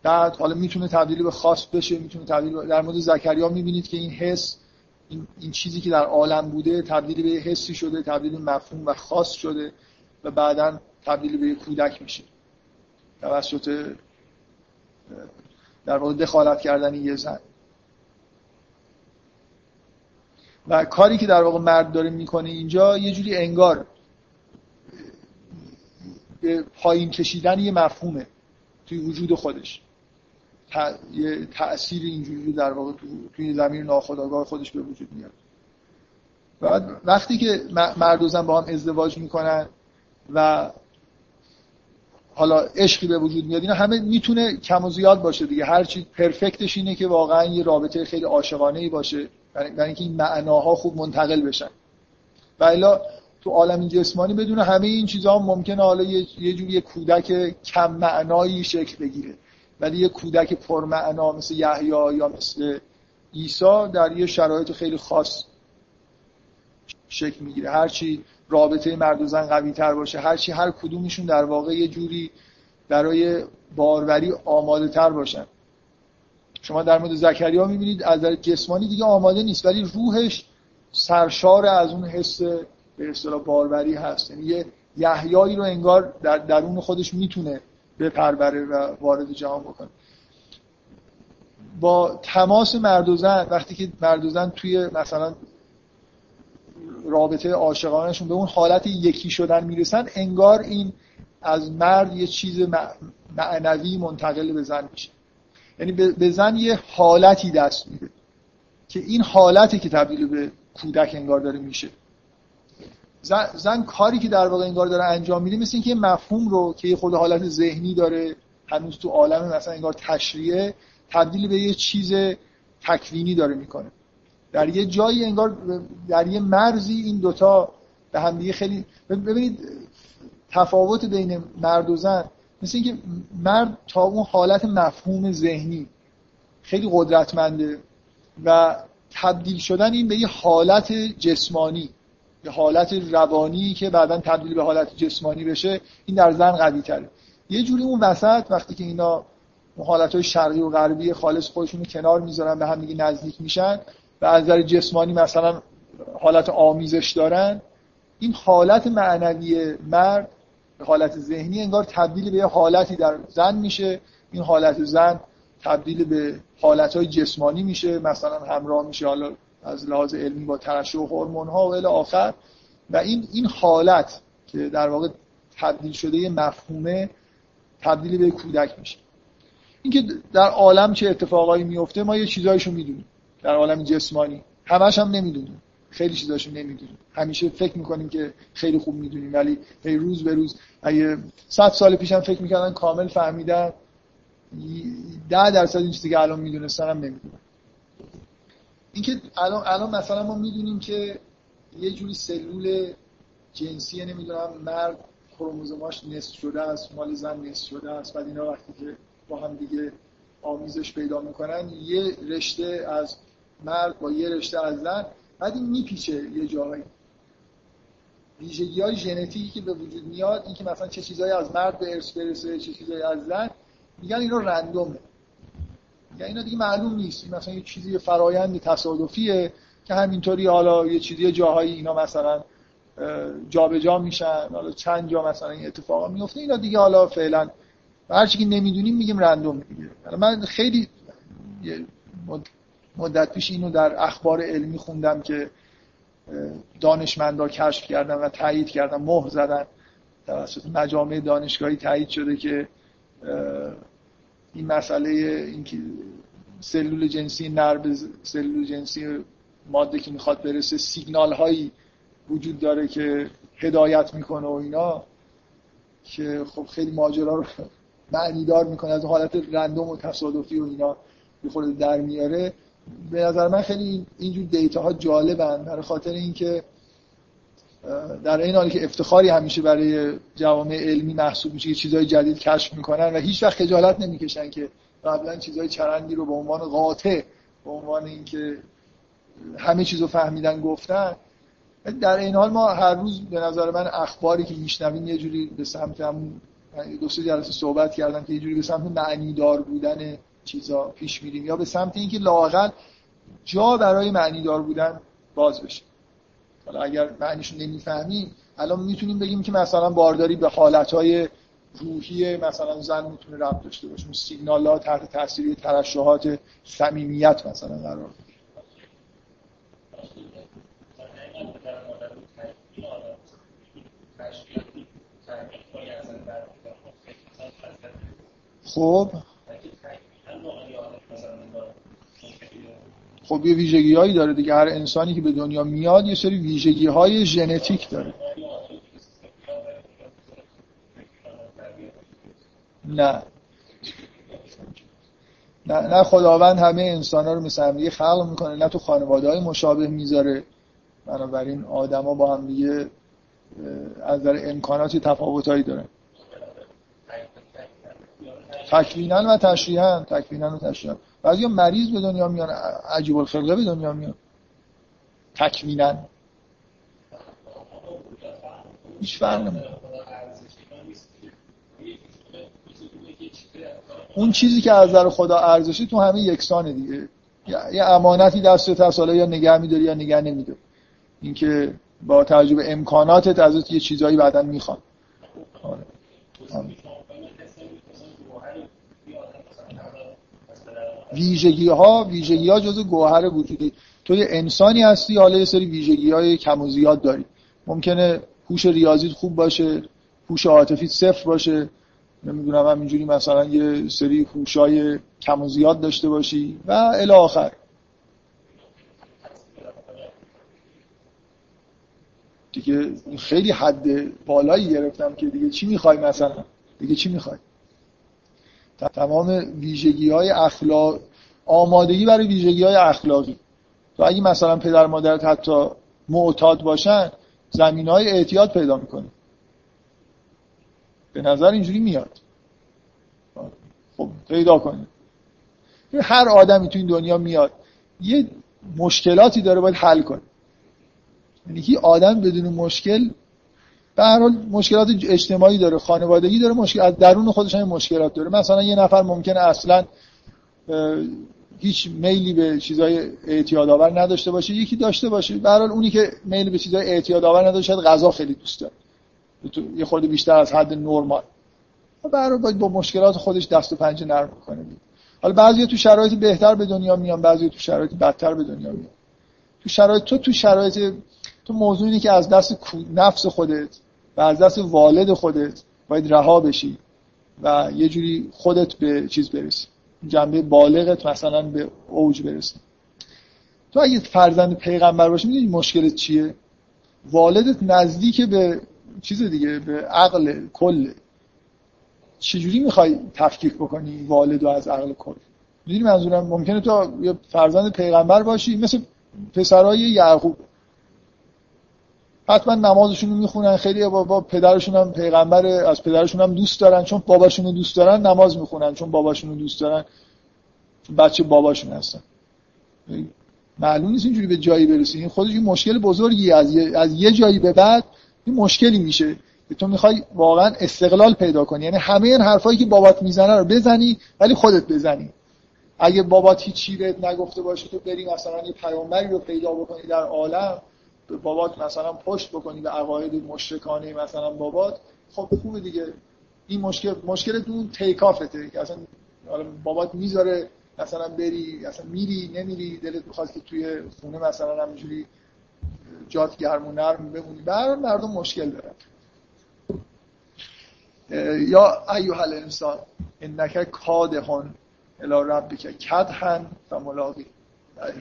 بعد حالا می‌تونه تبدیل به خاص بشه می‌تونه تبدیل در مورد زکریا می‌بینید که این حس این, این چیزی که در عالم بوده تبدیل به حسی شده تبدیل به مفهوم و خاص شده و بعدا تبدیل به کودک میشه. توسط در واقع دخالت کردن یه زن. و کاری که در واقع مرد داره می‌کنه اینجا یه جوری انگار به پایین کشیدن یه مفهومه توی وجود خودش. یه تأثیر اینجوری در واقع توی زمین ناخودآگاه خودش به وجود میاد. بعد وقتی که مرد و زن با هم ازدواج می‌کنن و حالا عشقی به وجود میاد اینا همه می‌تونه کم و زیاد باشه دیگه. هر چی پرفکتش اینه که واقعا یه رابطه خیلی عاشقانه ای باشه. برای اینکه این معناها خوب منتقل بشن. و الا تو عالم جسمانی بدون همه این چیزها ممکنه حالا یه جوری یه کودک کم معنایی شکل بگیره. ولی یه کودک پرمعنا مثل یحیی یا مثل عیسی در یه شرایط خیلی خاص شکل می‌گیره. هرچی رابطه مرد و زن قوی تر باشه هرچی هر کدومشون در واقع یه جوری برای باروری آماده تر باشن. شما در مورد زکریا می‌بینید از در جسمانی دیگه آماده نیست ولی روحش سرشار از اون حس به اصطلاح باروری هست. یعنی یه یحیایی رو انگار در درون خودش می‌تونه بپروره و وارد جهان بکنه. با تماس مرد و زن وقتی که مرد و زن توی مثلا رابطه عاشقانشون به اون حالت یکی شدن می‌رسن انگار این از مرد یه چیز معنوی منتقل به زن میشه. یعنی به زن یه حالتی دست میده که این حالتی که تبدیل به کودک انگار داره میشه. زن, زن کاری که در واقع انگار داره انجام میده مثل اینکه مفهوم رو که خود حالت ذهنی داره هنوز تو عالم مثلا انگار تشریعه تبدیل به یه چیز تکوینی داره می‌کنه. در یه جایی انگار در یه مرزی این دوتا به هم دیگه خیلی ببینید تفاوت بین مرد و زن مثل اینکه مرد تا اون حالت مفهوم ذهنی خیلی قدرتمنده و تبدیل شدن این به یه حالت جسمانی یه حالت روانی که بعدا تبدیل به حالت جسمانی بشه این در زن قوی تره یه جوری اون وسط وقتی که اینا حالت های شرقی و غربی خالص خودشون کنار می‌ذارن به هم دیگه نزدیک میشن و از نظر جسمانی مثلا حالت آمیزش دارن این حالت معنوی مرد حالت ذهنی انگار تبدیل به یه حالتی در زن میشه. این حالت زن تبدیل به حالت های جسمانی میشه. مثلا همراه میشه حالا از لحاظ علمی با ترشح هورمون ها و الی آخر. و این این حالت که در واقع تبدیل شده یه مفهومه تبدیل به کودک میشه. اینکه در عالم چه اتفاقایی میفته ما یه چیزایشو می‌دونیم. در عالم جسمانی. همش هم نمی‌دونیم. خیلی چیزاشو نمی‌دونیم. همیشه فکر می‌کنیم که خیلی خوب می‌دونیم ولی هی روز به روز اگه صد سال پیشم فکر می‌کردن کامل فهمیدن ده درصد این چیزی که الان می‌دونستن هم نمی‌دونن اینکه الان الان مثلا ما می‌دونیم که یه جوری سلول جنسی نمی‌دونم مرد کروموزوماش نصف شده است مال زن نصف شده است بعد اینا وقتی که با هم دیگه آمیزش پیدا می‌کنن یه رشته از مرد با یه رشته از زن بعد این میپیچه یه جایی ویژگی های ژنتیکی که به وجود میاد این که مثلا چه چیزایی از مرد به ارث برسه چه چیزایی از زن میگن اینا رندومه. میگن اینا دیگه معلوم نیست. مثلا یه چیزی فرایند تصادفیه که همینطوری حالا یه چیزی جاهایی اینا مثلا جابجا جا میشن حالا چند جا مثلا این اتفاقا میفته. اینا دیگه حالا فعلا هر چی که نمی‌دونیم میگیم رندوم دیگه. من خیلی مدت پیش اینو در اخبار علمی خوندم که دانشمندا کشف کردن و تایید کردن مهر زدن توسط مجامع دانشگاهی تایید شده که این مسئله اینکه سلول جنسی نر به سلول جنسی ماده که می‌خواد برسه سیگنال هایی وجود داره که هدایت می‌کنه و اینا که خب خیلی ماجرا رو معنیدار می‌کنه از حالت رندوم و تصادفی و اینا خود در میاره. به نظر من خیلی اینجور دیتا ها جالبن. برای خاطر اینکه در این حالی که افتخاری همیشه برای جوامع علمی محسوب میشه که چیزهای جدید کشف می‌کنن و هیچ وقت خجالت نمی‌کشن که قبلا چیزهای چرندی رو به عنوان قاطع به عنوان اینکه همه چیزو فهمیدن گفتن. در این حال ما هر روز به نظر من اخباری که میشنویم یه جوری به سمت هم دو سه جلسه صحبت کردم که یه جوری به سمت معنی دار بودن چیزا پیش میریم یا به سمت اینکه لاقل جا برای معنی دار بودن باز بشه. حالا اگر معنیشو نمی‌فهمیم الان می‌تونیم بگیم که مثلا بارداری به حالتهای روحی مثلا زن می‌تونه ربط داشته باشه. سیگنال ها تحت تاثیر ترشحات صمیمیت مثلا قرار خب خب یه ویژگی هایی داره دیگه هر انسانی که به دنیا میاد یه سری ویژگی های ژنتیک داره. نه. نه, نه خداوند همه انسان ها رو مثل هم خلق می‌کنه نه تو خانواده های مشابه می‌ذاره. بنابراین آدما با هم دیگه از در امکاناتی تفاوتایی دارن. تکوینن و تشریحن تکوینن و تشریحن بعضی مریض به دنیا میان عجیب الخلقه به دنیا میان. تکوینن هیچ فرق نمی‌کنه. اون چیزی که از نظر خدا ارزشی تو همه یکسانه دیگه. یه امانتی دست هست یا نگه میداری یا نگه نمیداری. اینکه با تجربه امکاناتت از یه چیزایی بعدا می‌خوان. ویژگی ها ویژگی ها جز گوهر وجودی. تو یه انسانی هستی حالا یه سری ویژگی های کم و زیاد داری. ممکنه هوش ریاضیت خوب باشه هوش عاطفی صفر باشه. نمی‌دونم همینجوری مثلا یه سری هوشای کم و زیاد داشته باشی و الی آخر. دیگه خیلی حد بالایی گرفتم که دیگه چی می‌خوای مثلا؟ دیگه چی می‌خوای؟ تمام ویژگی های اخلاق آمادگی برای ویژگی های اخلاقی. تو اگه مثلا پدر مادرت حتی معتاد باشن زمین های اعتیاد پیدا می‌کنه. به نظر اینجوری میاد. خب پیدا کنه هر آدمی تو این دنیا میاد. یه مشکلاتی داره باید حل کنه. یعنی آدم بدون مشکل به هر حال مشکلات اجتماعی داره خانوادگی داره مشکل از درون خودش هم مشکلات داره. مثلا یه نفر ممکنه اصلا هیچ میلی به چیزای اعتیاد آور نداشته باشه یکی داشته باشه. به هر حال اونی که میل به چیزای اعتیاد آور نداشته غذا خیلی دوست داره. یه خورده بیشتر از حد نرمال. هر باید با مشکلات خودش دست و پنجه نرم کنه حالا بعضی تو شرایط بهتر به دنیا میان بعضی تو شرایط بدتر به دنیا میان. تو شرایط تو تو شرایط تو موضوع اینه که از دست نفس خودت و از دست والد خودت باید رها بشی و یه جوری خودت به چیز برسی. جنبه بالغت مثلا به اوج برسی. تو اگه فرزند پیغمبر باشی می‌دونی مشکلت چیه؟ والدت نزدیک به چیز دیگه به عقل کل. چجوری می‌خوای تفکیک بکنی والد و از عقل کل؟ می‌دونی منظورم؟ ممکنه تو فرزند پیغمبر باشی مثل پسرای یعقوب. حتما نمازشون رو می‌خونن خیلی با, با پدرشون هم پیغمبر از پدرشون هم دوست دارن چون باباشون رو دوست دارن نماز می‌خونن چون باباشون رو دوست دارن بچه باباشون هستن. معلوم نیست اینجوری به جایی برسی این خودش این مشکل بزرگی از یه, از یه جایی به بعد این مشکلی میشه. که تو می‌خوای واقعا استقلال پیدا کنی. یعنی همه این حرفایی که بابات می‌زنه رو بزنی ولی خودت بزنی. اگه بابات هیچی بهت نگفته باشه تو بری مثلا یه پیامبری رو پیدا بکنی در عالم. بابات مثلا پشت بکنی به عقاید مشرکانه مثلا بابات خب خوبه دیگه. این مشکل مشکل اون تیکافته که اصلا بابات می‌ذاره مثلا بری اصلا میری نمیری دلت می‌خواد که توی خونه مثلا همینجوری جات گرم و نرم بمونی. به مردم مشکل دارن. یا ایوه الانسان انک کادهان الی ربک کدهن و ملاقی.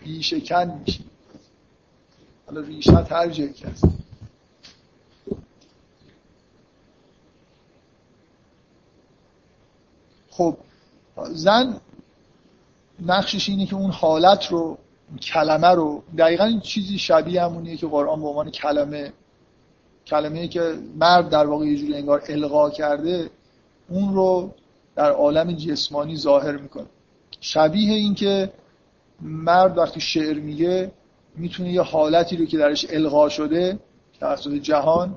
ریشه کن میشی. حالا ریشت هر جایی که هست. خب زن نقشش اینه که اون حالت رو کلمه رو دقیقا این چیزی شبیه همونیه که قرآن به عنوان کلمه کلمه که مرد در واقع یه جوری انگار القا کرده اون رو در عالم جسمانی ظاهر می‌کنه. شبیه این که مرد وقتی شعر میگه می‌تونه یه حالتی رو که درش القا شده توسط جهان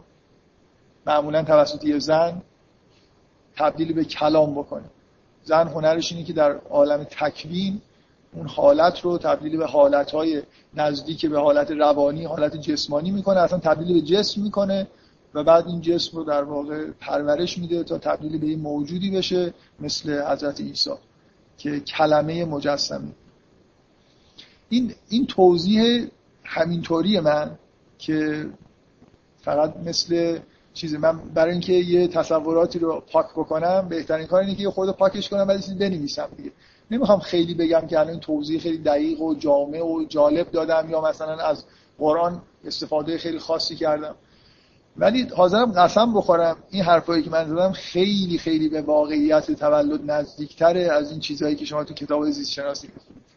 معمولا توسط یه زن تبدیل به کلام بکنه. زن هنرش اینه که در عالم تکوین اون حالت رو تبدیل به حالتهای نزدیک به حالت روانی حالت جسمانی می‌کنه اصلا تبدیل به جسم می‌کنه و بعد این جسم رو در واقع پرورش میده تا تبدیل به این موجودی بشه مثل حضرت عیسی که کلمه مجسمه این این توضیح همینطوری من که فقط مثل چیزی من برای اینکه یه تصوراتی رو پاک بکنم بهترین کار اینه که یه پاکش کنم بعد چیزی بنویسم دیگه. نمی‌خوام خیلی بگم که الان توضیح خیلی دقیق و جامع و جالب دادم یا مثلا از قرآن استفاده خیلی خاصی کردم. ولی حاضرم قسم بخورم این حرفایی که من زدم خیلی خیلی به واقعیت تولد نزدیکتره از این چیزهایی که شما تو کتاب زیست شناسی می‌خونید.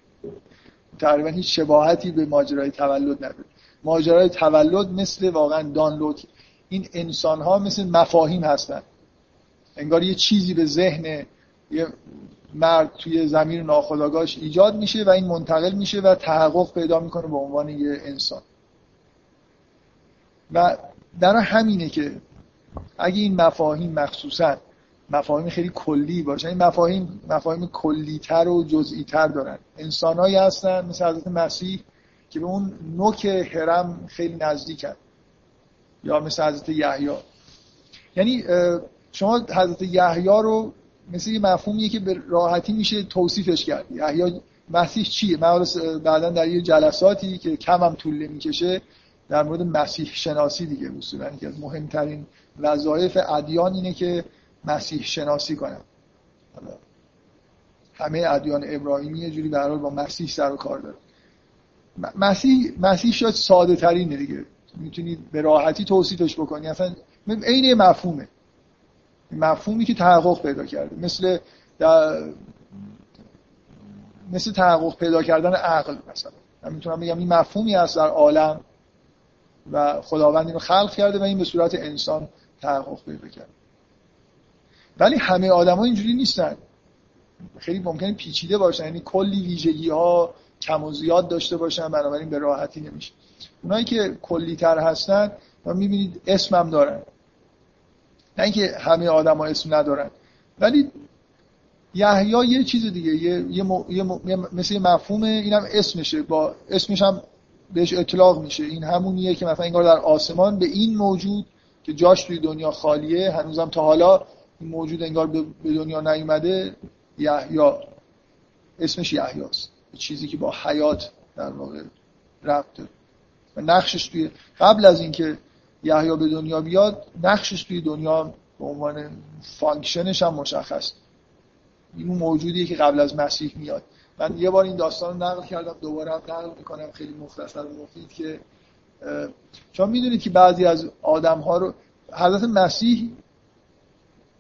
تقریبا هیچ شباهتی به ماجرای تولد نداره. ماجرای تولد مثل واقعا دانلود این انسان ها مثل مفاهیم هستن. انگار یه چیزی به ذهن یه مرد توی زمین ناخداگاهش ایجاد میشه و این منتقل میشه و تحقق پیدا می‌کنه به عنوان یه انسان. و در همینه که اگه این مفاهیم مخصوصا مفاهیم خیلی کلی باشن این مفاهیم مفاهیم کلیتر و جزئیتر دارن. انسانهایی هستن مثل حضرت مسیح که به اون نوک هرم خیلی نزدیکن. یا مثل حضرت یحیی. یعنی شما حضرت یحیی رو مثل یه مفهومیه که به راحتی میشه توصیفش کرد. یحیی مسیح چیه؟ من بعدا در یه جلساتی که کم هم طول نمی‌کشه در مورد مسیح شناسی دیگه اصولا که از مهمترین وظایف ادیان اینه که مسیح شناسی کنن همه ادیان ابراهیمی یه جوری به با مسیح سر و کار داره مسیح مسیح شاید ساده ترینه دیگه. می‌تونید به راحتی توصیفش بکنی. اصلا عین مفهومه. مفهومی که تحقق پیدا کرده. مثل مثل تحقق پیدا کردن عقل مثلا. من می‌تونم بگم این مفهومی هست در عالم و خداوند اینو خلق کرده و این به صورت انسان تحقق پیدا کرده. ولی همه آدما اینجوری نیستن. خیلی ممکنه پیچیده باشن. یعنی کلی ویژگی ها کم و زیاد داشته باشن بنابراین به راحتی نمیشه. اونایی که کلی تر هستن و می‌بینید اسمم دارن. نه اینکه همه آدما اسم ندارن. ولی یحیی یه چیز دیگه یه, یه, م... یه, م... یه مفهومه اینم اسمشه. با اسمش هم بهش اطلاق میشه. این همونیه که مثلا انگار در آسمان به این موجود که جاش توی دنیا خالیه هنوزم تا حالا این موجود انگار به دنیا نیومده یحیی. اسمش یحیاست. چیزی که با حیات در واقع ربط و نقشش توی قبل از اینکه یحیی به دنیا بیاد نقشش توی دنیا به عنوان function ش هم مشخص. این موجودیه که قبل از مسیح میاد. من یه بار این داستان رو نقل کردم دوباره هم نقل می‌کنم. خیلی مختصر و مفید که شما می‌دونید که بعضی از آدم ها رو حضرت مسیح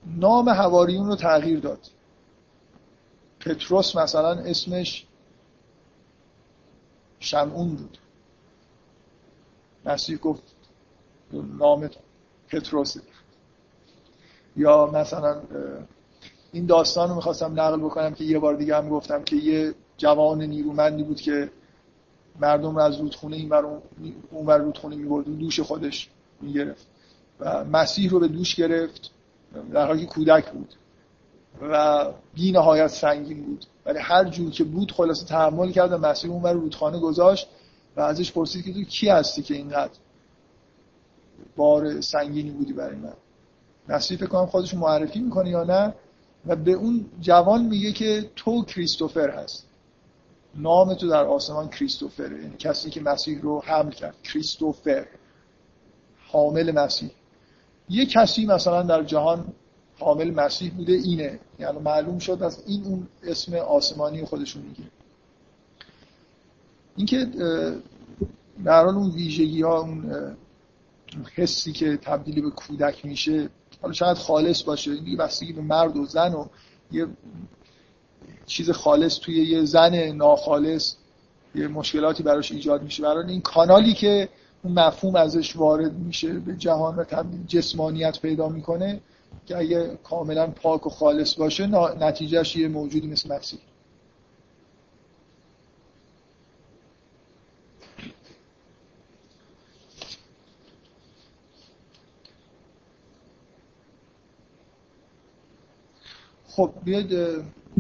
نام هواریون رو تغییر داد. پتروس مثلا اسمش شمعون بود. مسیح گفت نام پتروسه. یا مثلا این داستان رو می‌خواستم نقل بکنم که یه بار دیگه هم گفتم که یه جوان نیرومندی بود که مردم رو از رودخونه این بر اون بر رودخونه می‌برد دوش خودش می‌گرفت و مسیح رو به دوش گرفت. در حالی کودک بود و بی نهایت سنگین بود. ولی هر جور که بود خلاصه تحمل کرد و مسیح اون رودخانه گذاشت و ازش پرسید که تو کی هستی که اینقدر بار سنگینی بودی برای من؟ مسیح فکر کنم خودش معرفی می‌کنه یا نه؟ و به اون جوان میگه که تو کریستوفر هست نام تو در آسمان کریستوفره. یعنی کسی که مسیح رو حمل کرد. کریستوفر. حامل مسیح. یه کسی مثلا در جهان حامل مسیح بوده اینه. یعنی معلوم شد از این اون اسم آسمانی خودشون میگه اینکه در حال اون ویژگی ها اون حسی که تبدیلی به کودک میشه حالا شاید خالص باشه. این بستگی به مرد و زن و یه چیز خالص توی یه زن ناخالص یه مشکلاتی براش ایجاد میشه. برای این کانالی که مفهوم ازش وارد میشه به جهان و تبدیل جسمانیت پیدا می‌کنه که اگه کاملا پاک و خالص باشه نتیجهش یه موجودی مثل مسیح خب بیاید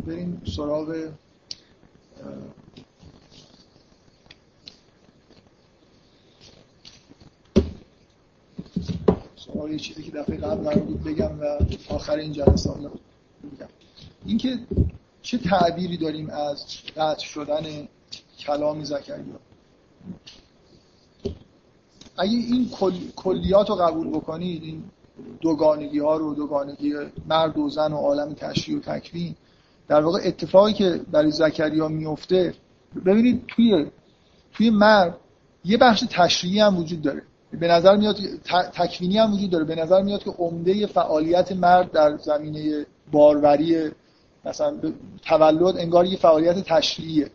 بریم سراغ سراغ یه چیزی که دفعه قبل قرار بود بگم و آخر این جلسه حالا بگم. اینکه چه تعبیری داریم از قطع شدن کلام زکریا؟ اگه این کلیات رو قبول بکنید این دوگانگی ها رو دوگانگی مرد و زن و عالم تشریع و تکوین در واقع اتفاقی که برای زکریا میفته ببینید توی توی مرد یه بخش تشریعی هم وجود داره. به نظر میاد تکوینی هم وجود داره. به نظر میاد که عمده فعالیت مرد در زمینه باروری مثلا تولد انگار یه فعالیت تشریعیه.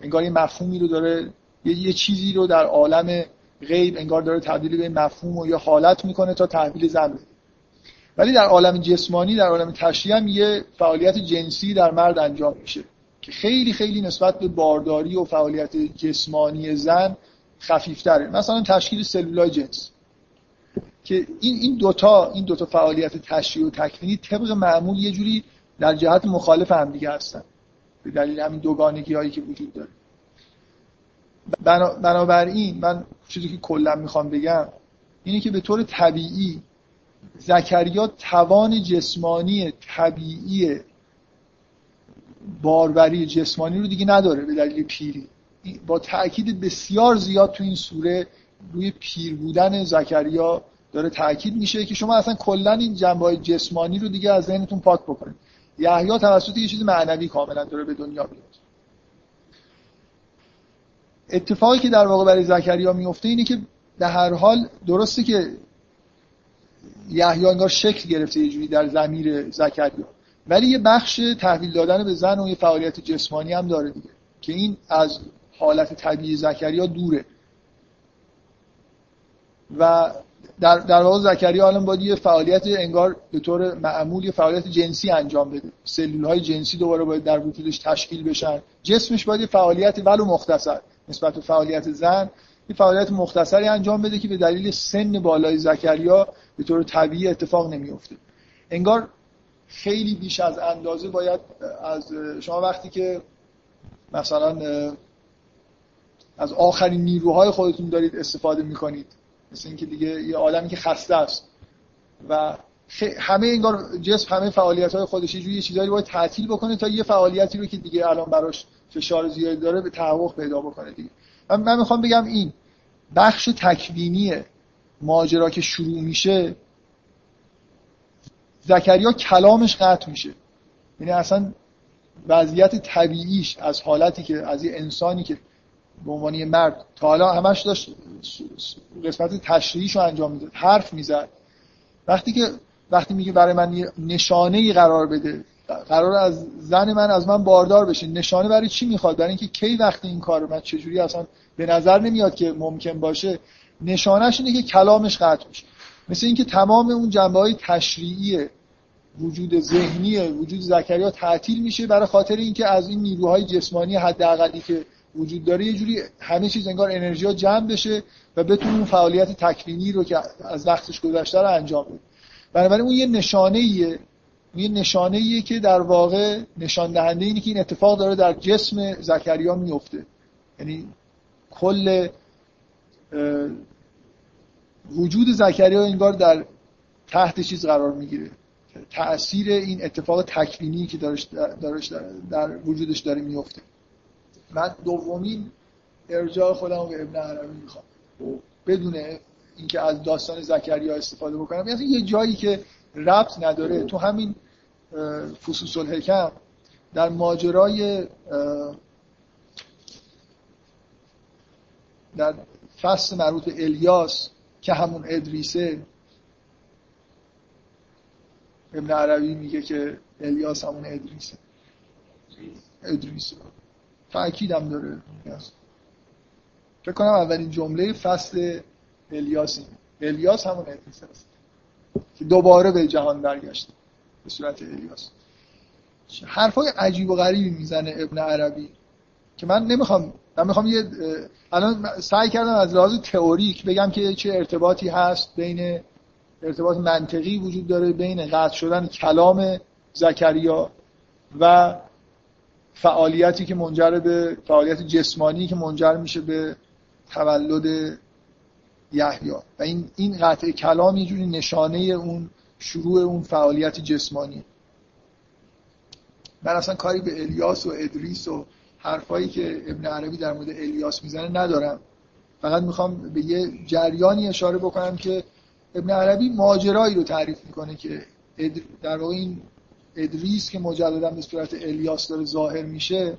انگار یه مفهومی رو داره یه, یه چیزی رو در عالم غیب انگار داره تبدیل به مفهوم و یا حالت می‌کنه تا تحویل زن ولی در عالم جسمانی در عالم تشریع هم یه فعالیت جنسی در مرد انجام میشه که خیلی خیلی نسبت به بارداری و فعالیت جسمانی زن خفیفتره. مثلا تشکیل سلولای جنس. که این این دوتا این دوتا فعالیت تشریع و تکوینی طبق معمول یه جوری در جهت مخالف هم دیگه هستن. به دلیل همین دوگانگی هایی که وجود داره. بنابراین من چیزی که کلا می‌خوام بگم اینه که به طور طبیعی زکریا توان جسمانی طبیعی باروری جسمانی رو دیگه نداره به دلیل پیری. با تاکید بسیار زیاد تو این سوره روی پیر بودن زکریا داره تاکید میشه که شما اصلا کلا این جنبه جسمانی رو دیگه از ذهنتون پاک بکنید. یحیی توسط یه چیز معنوی کاملا داره به دنیا میاد. اتفاقی که در واقع برای زکریا میفته اینه که در هر حال درسته که یحیی انگار شکل گرفته یه جوری در زمیر زکریا. ولی یه بخش تحویل دادن به زن و یه فعالیت جسمانی هم داره دیگه که این از حالت طبیعی زکریا دوره. و در, در واقع زکریا الان باید یه فعالیت انگار به طور معمول یه فعالیت جنسی انجام بده. سلول های جنسی دوباره باید در وجودش تشکیل بشن. جسمش باید یه فعالیت ولو مختصر نسبت به فعالیت زن یه فعالیت مختصری انجام بده که به دلیل سن بالای زکریا به طور طبیعی اتفاق نمیفته انگار خیلی بیش از اندازه باید از شما وقتی که مثلا از آخرین نیروهای خودتون دارید استفاده می‌کنید. مثل اینکه دیگه یه آدمی که خسته است. و همه انگار جسم همه فعالیت های خودش یه چیزایی باید تعطیل بکنه تا یه فعالیتی رو که دیگه الان براش فشار زیادی داره به تحقق پیدا بکنه دیگه. من می‌خوام بگم این بخش تکوینی ماجرا که شروع میشه زکریا کلامش قطع میشه. یعنی اصلا وضعیت طبیعیش از حالتی که از یه انسانی که به عنوان یه مرد. تا حالا همش داشت قسمت تشریحیشو انجام می‌داد حرف می‌زد. وقتی که وقتی میگه برای من نشانه ای قرار بده قرار از زن من از من باردار بشه نشانه برای چی می‌خواد؟ برای اینکه کی وقتی این کار من چجوری اصلا به نظر نمیاد که ممکن باشه؟ نشانهش اینه که کلامش قطع میشه مثل اینکه تمام اون جنبه های تشریعی وجود ذهنی وجود زکریا تعطیل میشه برای خاطر اینکه از این نیروهای جسمانی حداقلی که وجود داره یه جوری همه چیز انگار انرژی ها جمع بشه و بتونه اون فعالیت تکوینی رو که از وقتش گذشته رو انجام بده. بنابراین اون یه نشانه ایه یه نشانه ایه که در واقع نشان دهنده اینه که این اتفاق داره در جسم زکریا میفته یعنی کل وجود زکریا انگار در تحت چیز قرار می‌گیره. تأثیر این اتفاق تکوینی که دارش در, در وجودش داره میفته من دومین ارجاع خودم به ابن عربی می‌خوام. بدون اینکه از داستان زکریا استفاده بکنم. یعنی یه جایی که ربط نداره. تو همین فصوص الحکم در ماجرای در فصل مربوط به الیاس که همون ادریسه ابن عربی میگه که الیاس همون ادریسه. ادریسه. تأکیدم داره. فکر کنم اولین جمله فصل الیاس الیاس همون ادریس است که دوباره به جهان برگشت. به صورت الیاس. حرفای عجیب و غریبی می‌زنه ابن عربی. که من نمی‌خوام من می‌خوام یه الان سعی کردم از لحاظ تئوریک بگم که چه ارتباطی هست بین ارتباط منطقی وجود داره بین قطع شدن کلام زکریا و فعالیتی که منجر به فعالیت جسمانی که منجر میشه به تولد یحیی. و این این قطع کلام یه جوری نشانه اون شروع اون فعالیت جسمانی. من اصلا کاری به الیاس و ادریس و حرفایی که ابن عربی در مورد الیاس می‌زنه ندارم. فقط می‌خوام به یه جریانی اشاره بکنم که ابن عربی ماجرایی رو تعریف می‌کنه که در واقع این ادریس که مجددا به صورت الیاس داره ظاهر میشه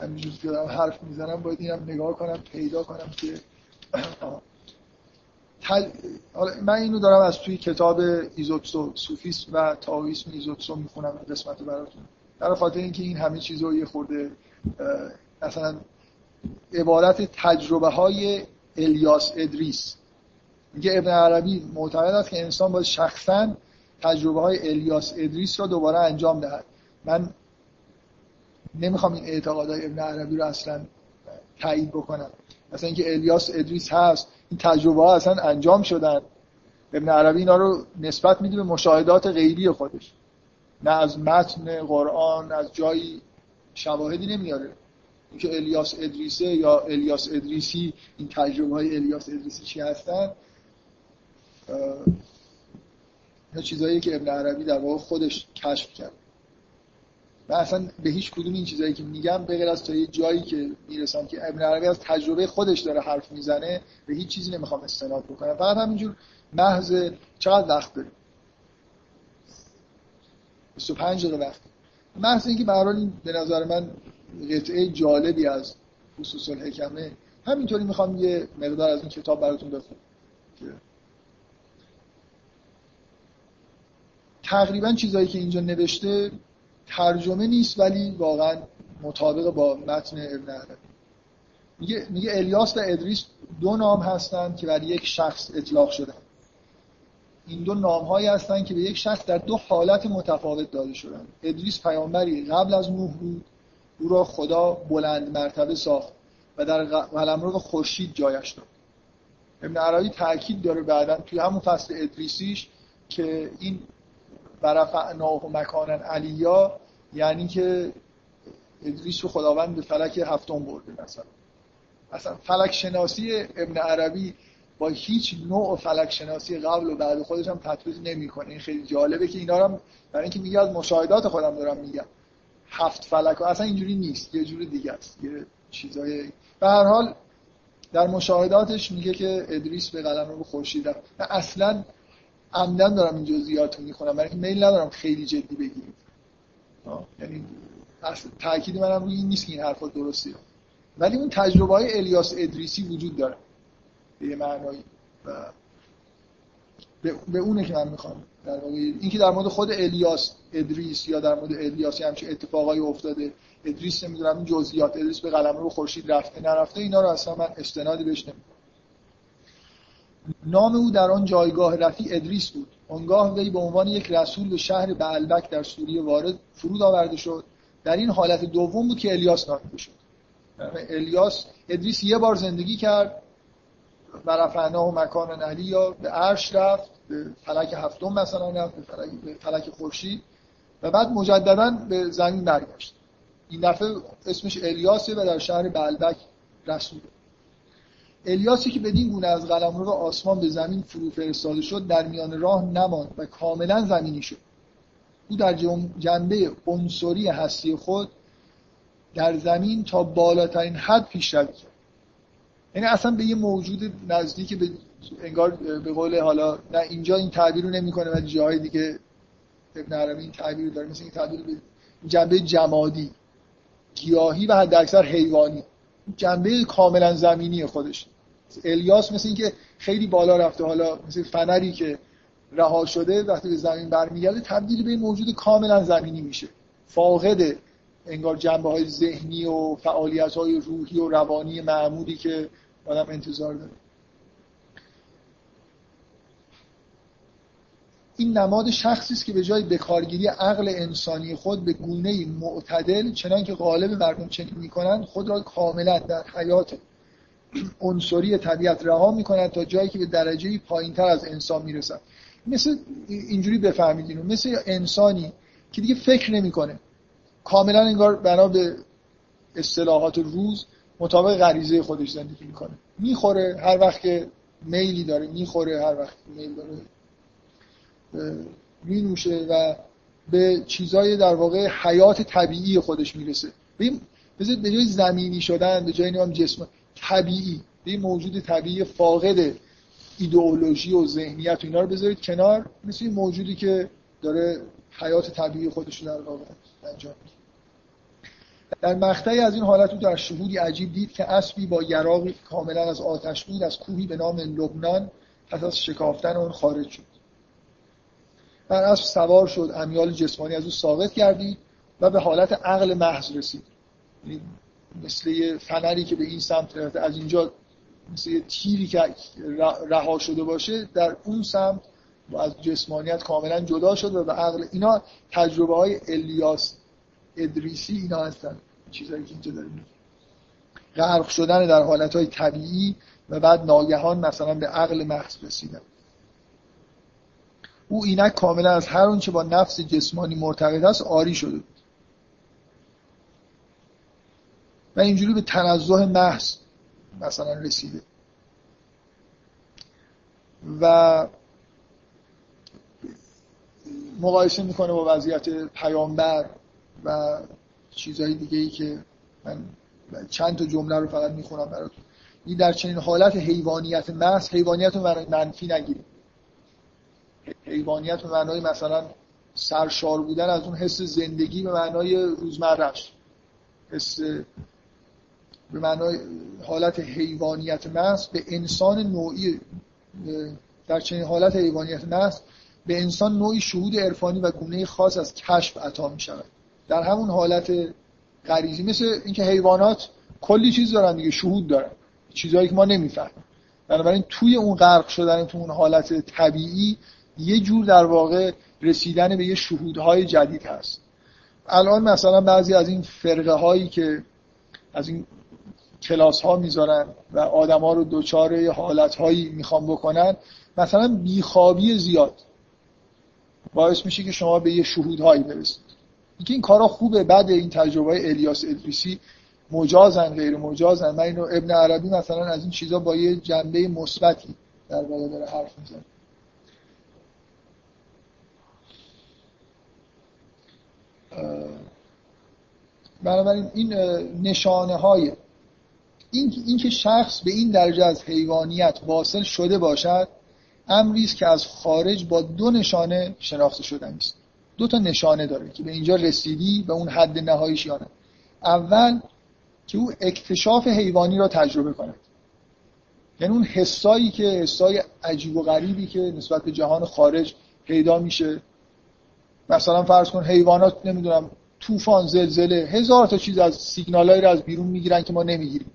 همینجور که دارم حرف می‌زنم باید اینم نگاه کنم پیدا کنم که من اینو دارم از توی کتاب ایزوتسو سوفیسم و تاویسم ایزوتسو می‌خونم قسمت براتون. در خاطر اینکه این همه چیز رو یه خورده مثلا عبارت تجربه های الیاس ادریس. میگه ابن عربی معتقد است که انسان باید شخصا تجربه های الیاس ادریس را دوباره انجام دهد. من نمی‌خوام این اعتقادهای ابن عربی رو اصلا تایید بکنم. مثلا اینکه الیاس ادریس هست این تجربه ها اصلا انجام شدن. ابن عربی اینا رو نسبت میده به مشاهدات غیبی خودش. نه از متن قرآن از جایی شواهدی نمیاره. اینکه الیاس ادریسه یا الیاس ادریسی این تجربه های الیاس ادریسی چی هستن؟ یا چیزایی که ابن عربی در واقع خودش کشف کرد. من اصلا به هیچ کدوم این چیزایی که میگم به غیر از تا یه جایی که می‌رسم که ابن عربی از تجربه خودش داره حرف می‌زنه به هیچ چیزی نمی‌خوام استناد بکنم. فقط همینجور محض چقدر وقت داریم؟ 25 دقیقه وقت. محض اینکه به این به نظر من قطعه جالبی از خصوص الحکمه. همینطوری می‌خوام یه مقدار از این کتاب براتون بخونم. تقریبا چیزایی که اینجا نوشته ترجمه نیست ولی واقعا مطابق با متن ابن عربی. میگه میگه الیاس و ادریس دو نام هستند که برای یک شخص اطلاق شدن. این دو نام هایی هستند که به یک شخص در دو حالت متفاوت داده شدن. ادریس پیامبری قبل از نوح بود او را خدا بلند مرتبه ساخت و در قلمرو خورشید جایش داد. ابن عربی تاکید داره بعدا توی همون فصل ادریسیش که این برفعناه و مکانا علیا یعنی که ادریس رو خداوند به فلک هفتم برده مثلا. اصلا فلک شناسی ابن عربی با هیچ نوع فلک شناسی قبل و بعد خودش هم تطبیق نمی‌کنه. این خیلی جالبه که اینا رو برای اینکه میگه از مشاهدات خودم دارم میگم. هفت فلک اصلا اینجوری نیست یه جور دیگه است یه چیزای به هر حال در مشاهداتش میگه که ادریس به قلم رو خورشید اصلا عمدن دارم این جزئیات رو می‌خونم برای میل ندارم خیلی جدی بگیرید یعنی تاکید منم روی این نیست که این حرفا درسته. ولی اون تجربه های الیاس ادریسی وجود داره. به یه و به اونه که من می‌خوام در واقع اینکه در مورد خود الیاس ادریس یا در مورد الیاس همچین اتفاقایی افتاده. ادریس نمی‌دونم این جزئیات ادریس به قلم رو خورشید رفته نرفته اینا رو اصلا من استنادی بهش نام او در آن جایگاه رفی ادریس بود. آنگاه وی به عنوان یک رسول به شهر بعلبک در سوریه وارد فرود آورده شد. در این حالت دوم بود که الیاس نامیده شد. الیاس ادریس یه بار زندگی کرد و رفعنا و مکان علی یا به عرش رفت به فلک هفتم مثلا رفت به فلک, فلک خورشید و بعد مجددا به زمین برگشت. این دفعه اسمش الیاسه و در شهر بلبک رسوله. الیاسی که بدین گونه از قلمرو آسمان به زمین فرو فرستاده شد در میان راه نماند و کاملا زمینی شد. او در جنبه عنصری هستی خود در زمین تا بالاترین حد پیشروی کرد. یعنی اصلا به یه موجود نزدیک به انگار به قول حالا نه اینجا این تعبیر رو نمی‌کنه ولی جاهای دیگه ابن عربی این تعبیر داره مثل این تعبیر به جنبه جمادی گیاهی و حداکثر حیوانی. جنبه کاملا زمینی خودش. الیاس مثل اینکه خیلی بالا رفته حالا مثل فنری که رها شده وقتی به زمین برمیگرده تبدیل به موجود کاملا زمینی میشه. فاقد انگار جنبه های ذهنی و فعالیت های روحی و روانی معمولی که آدم انتظار داره. این نماد شخصی است که به جای بکارگیری عقل انسانی خود به گونه معتدل چنان که غالب مردم چنین می‌کنند خود را کاملا در حیات عنصری طبیعت رها می‌کنند تا جایی که به درجه پایینتر از انسان می‌رسند مثل اینجوری بفهمید اینو مثل انسانی که دیگه فکر نمی‌کنه. کاملا انگار بنا به اصطلاحات روز مطابق غریزه خودش زندگی می‌کنه. می‌خوره هر وقت که میلی داره می‌خوره هر وقت میل داره. می نوشه و به چیزای در واقع حیات طبیعی خودش می‌رسه. بذارید به جای زمینی شدن به جای نام جسم طبیعی به این موجود طبیعی فاقد ایدئولوژی و ذهنیت و اینا رو بذارید کنار. مثل این موجودی که داره حیات طبیعی خودش رو در واقع انجام در مقطعی از این حالت او در شهودی عجیب دید که اسبی با یراقی کاملا از آتش مید از کوهی به نام لبنان پس از شکافتن اون خارج شد. بر اسب سوار شد امیال جسمانی از او ساقط گردید و به حالت عقل محض رسید. یعنی مثل یه فنری که به این سمت رفته. از اینجا مثل یه تیری که رها شده باشه در اون سمت از جسمانیت کاملا جدا شد و به عقل اینا تجربه های الیاس ادریسی اینا هستن. چیزایی که اینجا داریم. غرق شدن در حالت های طبیعی و بعد ناگهان مثلا به عقل محض رسیدن. او اینک کاملا از هر اون چه با نفس جسمانی مرتبط است آری شده بود و اینجوری به تنزه محض مثلا رسیده. و مقایسه می‌کنه با وضعیت پیامبر و چیزهای دیگه ای که من چند تا جمله رو فقط می‌خونم براتون. این در چنین حالت حیوانیت محض حیوانیت رو منفی نگیریم حیوانیت به معنای مثلا سرشار بودن از اون حس زندگی به معنای روزمرهش. حس به معنای حالت حیوانیت محض به انسان نوعی در چنین حالت حیوانیت محض به انسان نوعی شهود عرفانی و گونه خاص از کشف عطا می شود در همون حالت غریزی مثل اینکه حیوانات کلی چیز دارن دیگه شهود دارن. چیزهایی که ما نمی‌فهمیم. بنابراین توی اون غرق شدن تو اون حالت طبیعی یه جور در واقع رسیدن به یه شهودهای جدید هست. الان مثلا بعضی از این فرقه هایی که از این کلاس ها می‌ذارن و آدما رو دوچار حالت هایی می‌خوان بکنن مثلا بیخوابی زیاد. باعث میشه که شما به یه شهودهایی برسید. اینکه این کارا خوبه بعد این تجربه الیاس ادریسی. مجازن غیر مجازن من اینو ابن عربی مثلا از این چیزا با یه جنبه مثبتی در واقع داره حرف می‌زنه. بنابراین این نشانه های این اینکه شخص به این درجه از حیوانیت واصل شده باشد امری است که از خارج با دو نشانه شناخته شده است. دو تا نشانه داره که به اینجا رسیدی به اون حد نهاییش یا اول که او اکتشاف حیوانی را تجربه کند. یعنی اون حسایی که حسای عجیب و غریبی که نسبت به جهان خارج پیدا میشه. مثلا فرض کن حیوانات نمی‌دونم طوفان زلزله هزار تا چیز از سیگنالایی رو از بیرون می‌گیرن که ما نمی‌گیریم.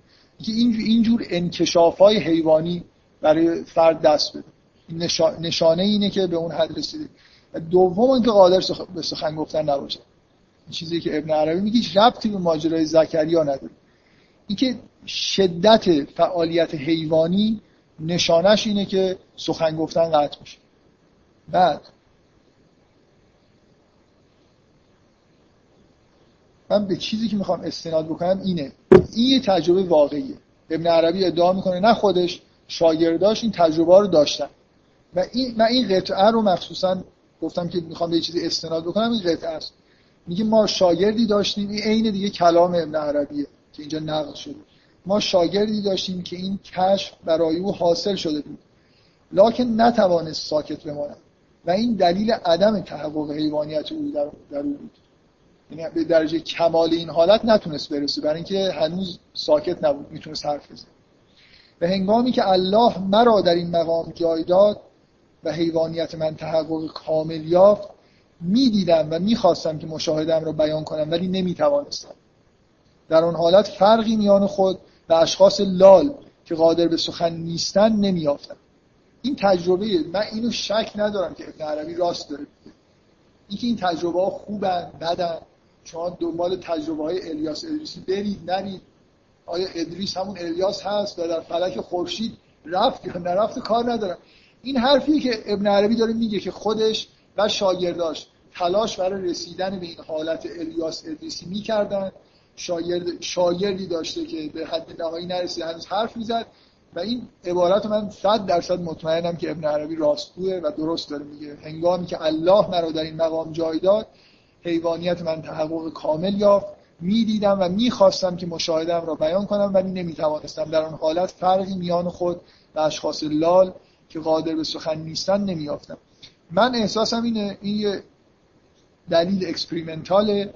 اینجور انکشاف های حیوانی برای فرد دست بده. نشانه اینه که به اون حد رسیده. دوم اینکه قادر به سخن گفتن نباشه. چیزی که ابن عربی میگه ربطی به ماجرای زکریا نداره. اینکه شدت فعالیت حیوانی نشانش اینه که سخن گفتن قطع میشه. بعد من به چیزی که می‌خوام استناد بکنم اینه. این یه تجربه واقعیه. ابن عربی ادعا می‌کنه نه خودش شاگرداش این تجربه رو داشتن. و این من این قطعه رو مخصوصا گفتم که می‌خوام به چیزی استناد بکنم این قطعه است. میگه ما شاگردی داشتیم این عین دیگه کلام ابن عربیه که اینجا نقل شده. ما شاگردی داشتیم که این کشف برای او حاصل شده بود. لکن نتوانست ساکت بماند. و این دلیل عدم تحقق حیوانیت او در, در او بود. یعنی به درجه کمال این حالت نتونست برسه. برای اینکه هنوز ساکت نبود می‌تونست حرف بزنه. و هنگامی که الله مرا در این مقام جای داد و حیوانیت من تحقق کامل یافت می‌دیدم و می‌خواستم که مشاهدم را بیان کنم ولی نمی‌توانستم. در آن حالت فرقی میان خود و اشخاص لال که قادر به سخن نیستن نمیافتم این تجربه من اینو شک ندارم که ابن عربی راست داره اینکه این تجربه ها خوبن بدن شما دنبال تجربه های الیاس ادریسی برید نرید. آیا ادریس همون الیاس هست و در فلک خورشید رفت یا نرفت کار ندارم. این حرفی که ابن عربی داره میگه که خودش و شاگرداش تلاش برای رسیدن به این حالت الیاس ادریسی می‌کردن. شاگرد شاگردی داشته که به حد نهایی نرسید هنوز حرف می‌زد. و این عبارت من صد درصد مطمئنم که ابن عربی راستگوه و درست داره میگه. هنگامی که الله مرا در این مقام جای داد حیوانیت من تحقق کامل یافت. می‌دیدم و می‌خواستم که مشاهدم را بیان کنم ولی نمی‌توانستم. در آن حالت فرقی میان خود و اشخاص لال که قادر به سخن نیستن نمیافتم من احساسم اینه این یه دلیل اکسپریمنتاله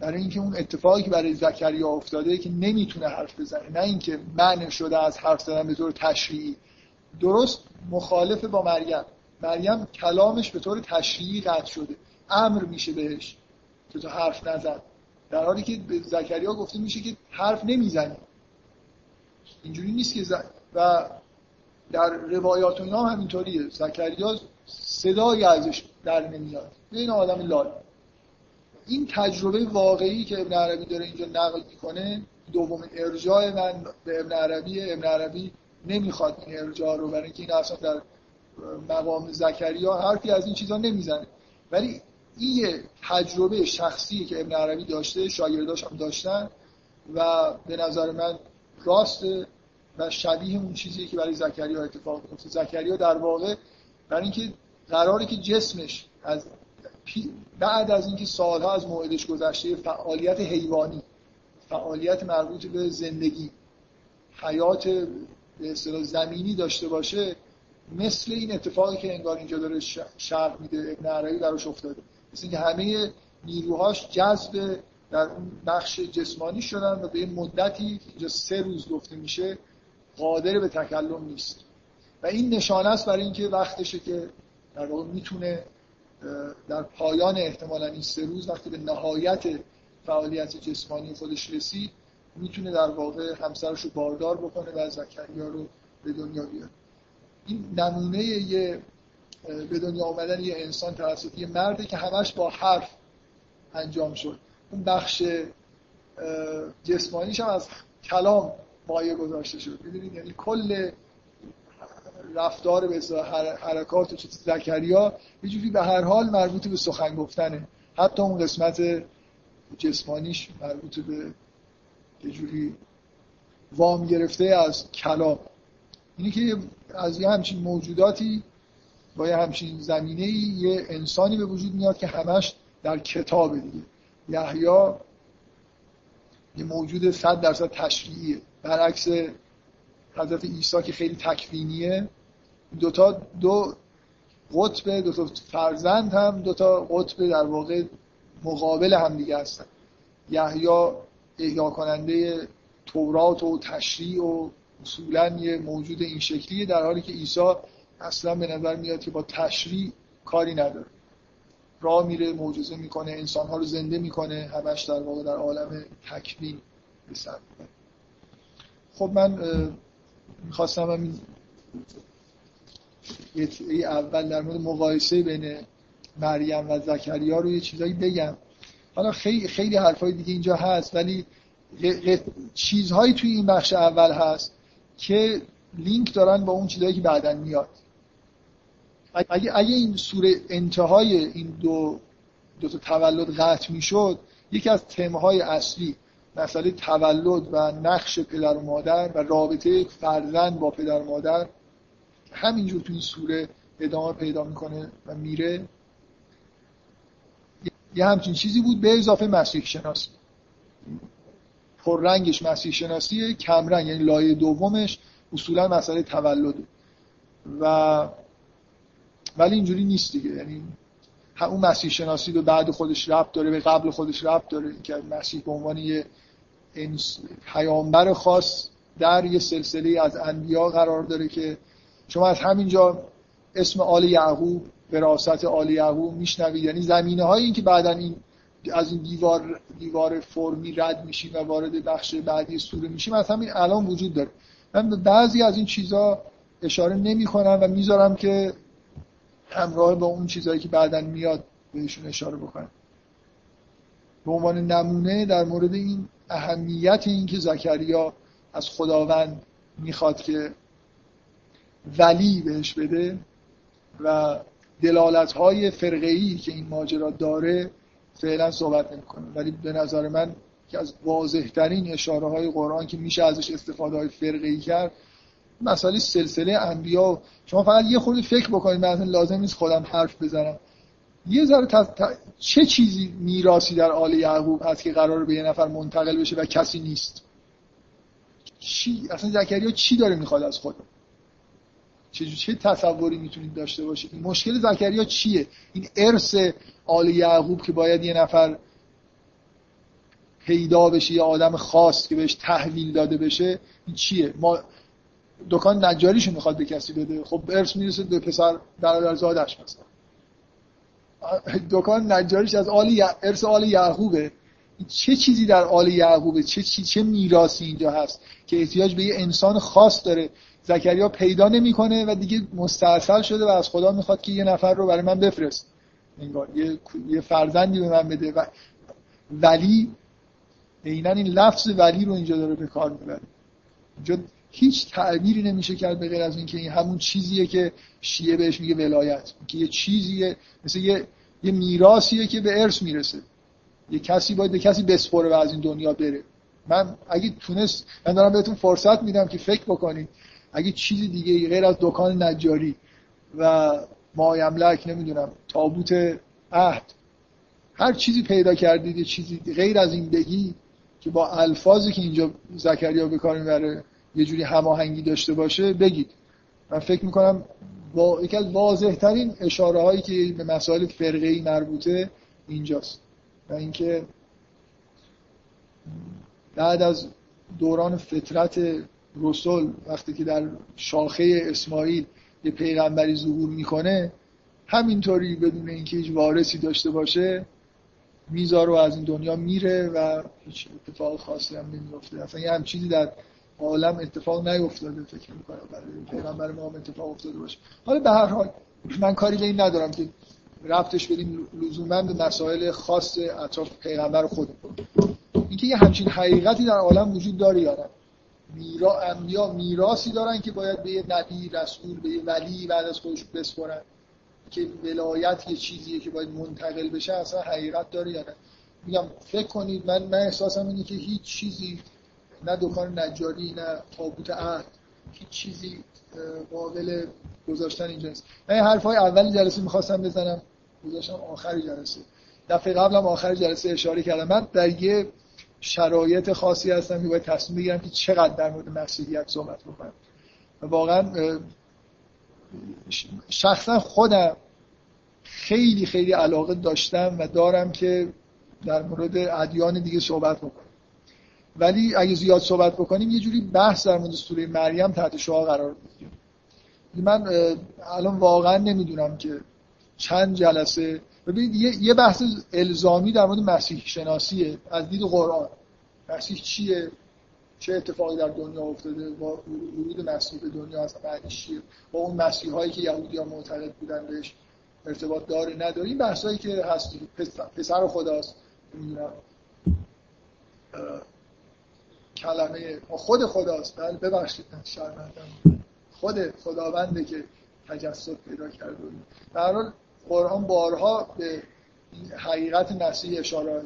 برای اینکه اون اتفاقی که برای زکریا افتاده که نمی‌تونه حرف بزنه. نه اینکه من شده از حرف زدن به طور تشریعی. درست مخالف با مریم. مریم کلامش به طور تشریعی قطع شده. امر میشه بهش. که تو حرف نزن. در حالی که به زکریا گفته میشه که حرف نمی‌زنی اینجوری نیست که و در روایات اینا هم همینطوریه. زکریا صدایی ازش در نمیاد. این آدم لال. این تجربه واقعی که ابن عربی داره اینجا نقل می‌کنه دومین ارجاع من به ابن عربی ابن عربی نمی‌خواد این ارجاع رو برای اینکه این اصلا در مقام زکریا حرفی از این چیزا نمی‌زنه. ولی این یه تجربه شخصی که ابن عربی داشته شاگرداش هم داشتن و به نظر من راسته و شبیه اون چیزی که برای زکریا اتفاق میفته زکریا در واقع برای اینکه قراری که جسمش از بعد از اینکه سالها از موعدش گذشته فعالیت حیوانی فعالیت مربوط به زندگی حیات به زمینی داشته باشه مثل این اتفاقی که انگار اینجا داره شرح میده ابن عربی براش افتاده. مثل اینکه همه نیروهاش جذب در اون بخش جسمانی شدن و به یه مدتی اینجا سه روز گفته میشه قادر به تکلم نیست. و این نشانه است برای اینکه وقتشه که در واقع می‌تونه در پایان احتمالا این سه روز وقتی به نهایت فعالیت جسمانی خودش رسید می‌تونه در واقع همسرش رو باردار بکنه و زکریا رو به دنیا بیاره. این نمونه یه به دنیا آمدن یه انسان توسط یه مرده که همش با حرف انجام شد. اون بخش جسمانیش هم از کلام مایه گذاشته شد. می‌دونید؟ یعنی کل رفتار به حرکات و زکریا یه جوری به هر حال مربوط به سخن گفتنه. حتی اون قسمت جسمانیش مربوط به یه جوری وام گرفته از کلام. اینی که از یه همچین موجوداتی با یه همچین زمینه یه انسانی به وجود میاد که همش در کتاب دیگه. یحیا یه موجود صد درصد تشریعیه. برعکس حضرت عیسی که خیلی تکوینیه دوتا دو قطب دو تا فرزند هم دو تا قطب در واقع مقابل هم دیگه هستن. یحیا احیا کننده تورات و تشریع و اصولا یه موجود این شکلیه در حالی که عیسی اصلا به نظر میاد که با تشریع کاری نداره. راه میره معجزه می‌کنه انسانها رو زنده می‌کنه همش در واقع در عالم تکوین به خب من می‌خواستم همین یه اول در مورد مقایسه بین مریم و زکریا رو یه چیزایی بگم. حالا خیلی خیلی حرفای دیگه اینجا هست ولی چیزهایی توی این بخش اول هست که لینک دارن با اون چیزهایی که بعدا میاد. اگه, اگه این سوره انتهای این دو دو تا تولد قطع می‌شد یکی از تمهای اصلی مسئله تولد و نقش پدر و مادر و رابطه فرزند با پدر و مادر همینجور تو این سوره ادامه پیدا می‌کنه و میره. یه همچین چیزی بود به اضافه مسیح شناسی. پررنگش مسیح شناسیه کمرنگ یعنی لایه دومش اصولا مسئله تولده و ولی اینجوری نیست دیگه. یعنی اون مسیح شناسی رو بعد خودش ربط داره به قبل خودش ربط داره. که مسیح به عنوان یه پیامبر خاص در یه سلسله از انبیا قرار داره که شما از همینجا اسم آل یعقوب وراثت آل یعقوب میشنوید. یعنی زمینه های این که بعدا این از این دیوار دیوار فرمی رد میشیم و وارد بخش بعدی سوره میشیم از همین الان وجود داره. من به بعضی از این چیزا اشاره نمی کنم و می‌ذارم که همراه با اون چیزهایی که بعدا میاد بهشون اشاره بکنم به عنوان نمونه در مورد این اهمیت این که زکریا از خداوند می‌خواد که ولی بهش بده و دلالت های فرقه که این ماجرا داره فعلا صحبت نمی‌کنه. ولی به نظر من که از واضح ترین اشاره های قرآن که میشه ازش استفاده های فرقه کرد مسئله سلسله انبیا شما فقط یه خورده فکر بکنید من لازم نیست خودم حرف بزنم. یه ذره چه چیزی میراسی در آل یعقوب هست که قرار به یه نفر منتقل بشه و کسی نیست؟ چی؟ اصلا زکریا چی داره می‌خواد از خود؟ چه چه تصوری می‌تونید داشته باشید؟ مشکل زکریا چیه؟ این ارث آل یعقوب که باید یه نفر پیدا بشه یه آدم خاص که بهش تحویل داده بشه این چیه؟ ما دکان نجاریشو می‌خواد به کسی بده خب ارث می‌رسه به پسر زادش مثلا دکان نجاریش از آل ارث آل یعقوبه. چه چیزی در آل یعقوبه؟ چه چی چه میراثی اینجا هست که احتیاج به یه انسان خاص داره؟ زکریا پیدا نمی‌کنه و دیگه مستاصل شده و از خدا می‌خواد که یه نفر رو برای من بفرست. انگار یه یه فرزندی به من بده و ولی عینا این لفظ ولی رو اینجا داره به کار می‌بره. اینجا هیچ تعبیری نمیشه کرد به غیر از اینکه این همون چیزیه که شیعه بهش میگه ولایت که یه چیزیه مثل یه یه میراثیه که به ارث می‌رسه. یه کسی باید به کسی بسپره و از این دنیا بره. من اگه تونست من دارم بهتون فرصت میدم که فکر بکنید اگه چیزی دیگه غیر از دکان نجاری و مایملک نمی‌دونم تابوت عهد هر چیزی پیدا کردید یه چیزی غیر از این بگی که با الفاظی که اینجا زکریا به کار می‌بره یه جوری هماهنگی داشته باشه بگید. من فکر می‌کنم با یکی از واضح ترین اشاره هایی که به مسائل فرقه ای مربوطه اینجاست. و اینکه بعد از دوران فطرت رسول وقتی که در شاخه اسماعیل یه پیغمبری ظهور می‌کنه همینطوری بدون اینکه هیچ وارثی داشته باشه می‌ذاره و از این دنیا میره و هیچ اتفاق خاصی هم نمیفته اصلا یه هم چیزی در عالم اتفاق نیفتاده فکر می‌کنم برای پیغمبر ما هم اتفاق افتاده باشه. حالا به هر حال من کاری به این ندارم که رفتش بدیم لزوما به مسائل خاص اطراف پیغمبر خود. اینکه یه همچین حقیقتی در عالم وجود داره یا نه؟ میرا انبیا میراثی دارن که باید به یه نبی رسول به یه ولی بعد از خودش بسپرن که ولایت یه چیزیه که باید منتقل بشه اصلا حقیقت داره یا نه؟ میگم فکر کنید من من احساسم اینه که هیچ چیزی نه دکان نجاری نه تابوت عهد. هیچ چیزی قابل گذاشتن اینجا نیست. من حرفای اول جلسه می‌خواستم بزنم گذاشتم آخر جلسه. دفعه قبلم آخر جلسه اشاره کردم. من در یه شرایط خاصی هستم که باید تصمیم بگیرم که چقدر در مورد مسیحیت صحبت بکنم. واقعا شخصا خودم خیلی خیلی علاقه داشتم و دارم که در مورد ادیان دیگه صحبت بکنم. ولی اگه زیاد صحبت بکنیم یه جوری بحث در مورد سوره مریم تحت شعا قرار بگیره من الان واقعا نمی‌دونم که چند جلسه. ببینید یه بحث الزامی در مورد مسیح شناسیه از دید قرآن. مسیح چیه؟ چه اتفاقی در دنیا افتاده؟ با ورود مسیح به دنیا از معنیش با اون مسیح هایی که یهودی ها معتقد بودن بهش ارتباط داره نداره؟ این بحثایی که هست. پسر خداست. کلمه خود خداست. بله ببخشید شرمندم خود خداونده که تجسد پیدا کرده در حال قرآن بارها به حقیقت مسیح اشاره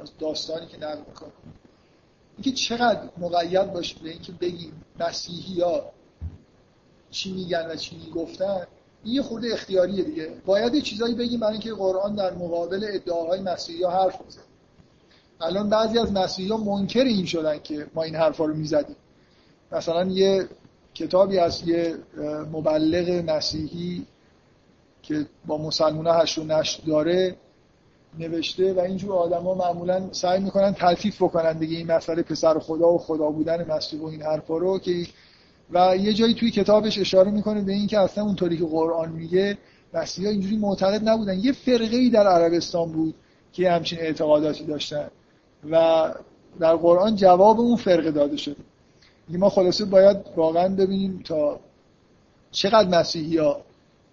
از داستانی که نقل می‌کنه. اینکه چقدر مقید باشه به اینکه بگیم مسیحی ها چی میگن و چی می‌گفتن این یه خورده اختیاریه دیگه. باید یه چیزایی بگیم برای اینکه قرآن در مقابل ادعاهای مسیحی ها حرف بزنه. الان بعضی از مسیحی ها منکر این شدن که ما این حرفا رو می‌زدیم. مثلا یه کتابی از یه مبلغ مسیحی که با مسلمان هشت و نشت داره نوشته و اینجور آدما معمولا سعی می‌کنن تلفیف بکنن دیگه این مسئله پسر خدا و خدا بودن مسیح و این حرفا رو که و یه جایی توی کتابش اشاره می‌کنه به اینکه اصلا اونطوری که قرآن میگه مسیحا اینجوری معتقد نبودن. یه فرقه ای در عربستان بود که همچین اعتقاداتی داشتن. و در قرآن جواب اون فرقه داده شده. ما خلاصه باید واقعا ببینیم تا چقدر مسیحی ها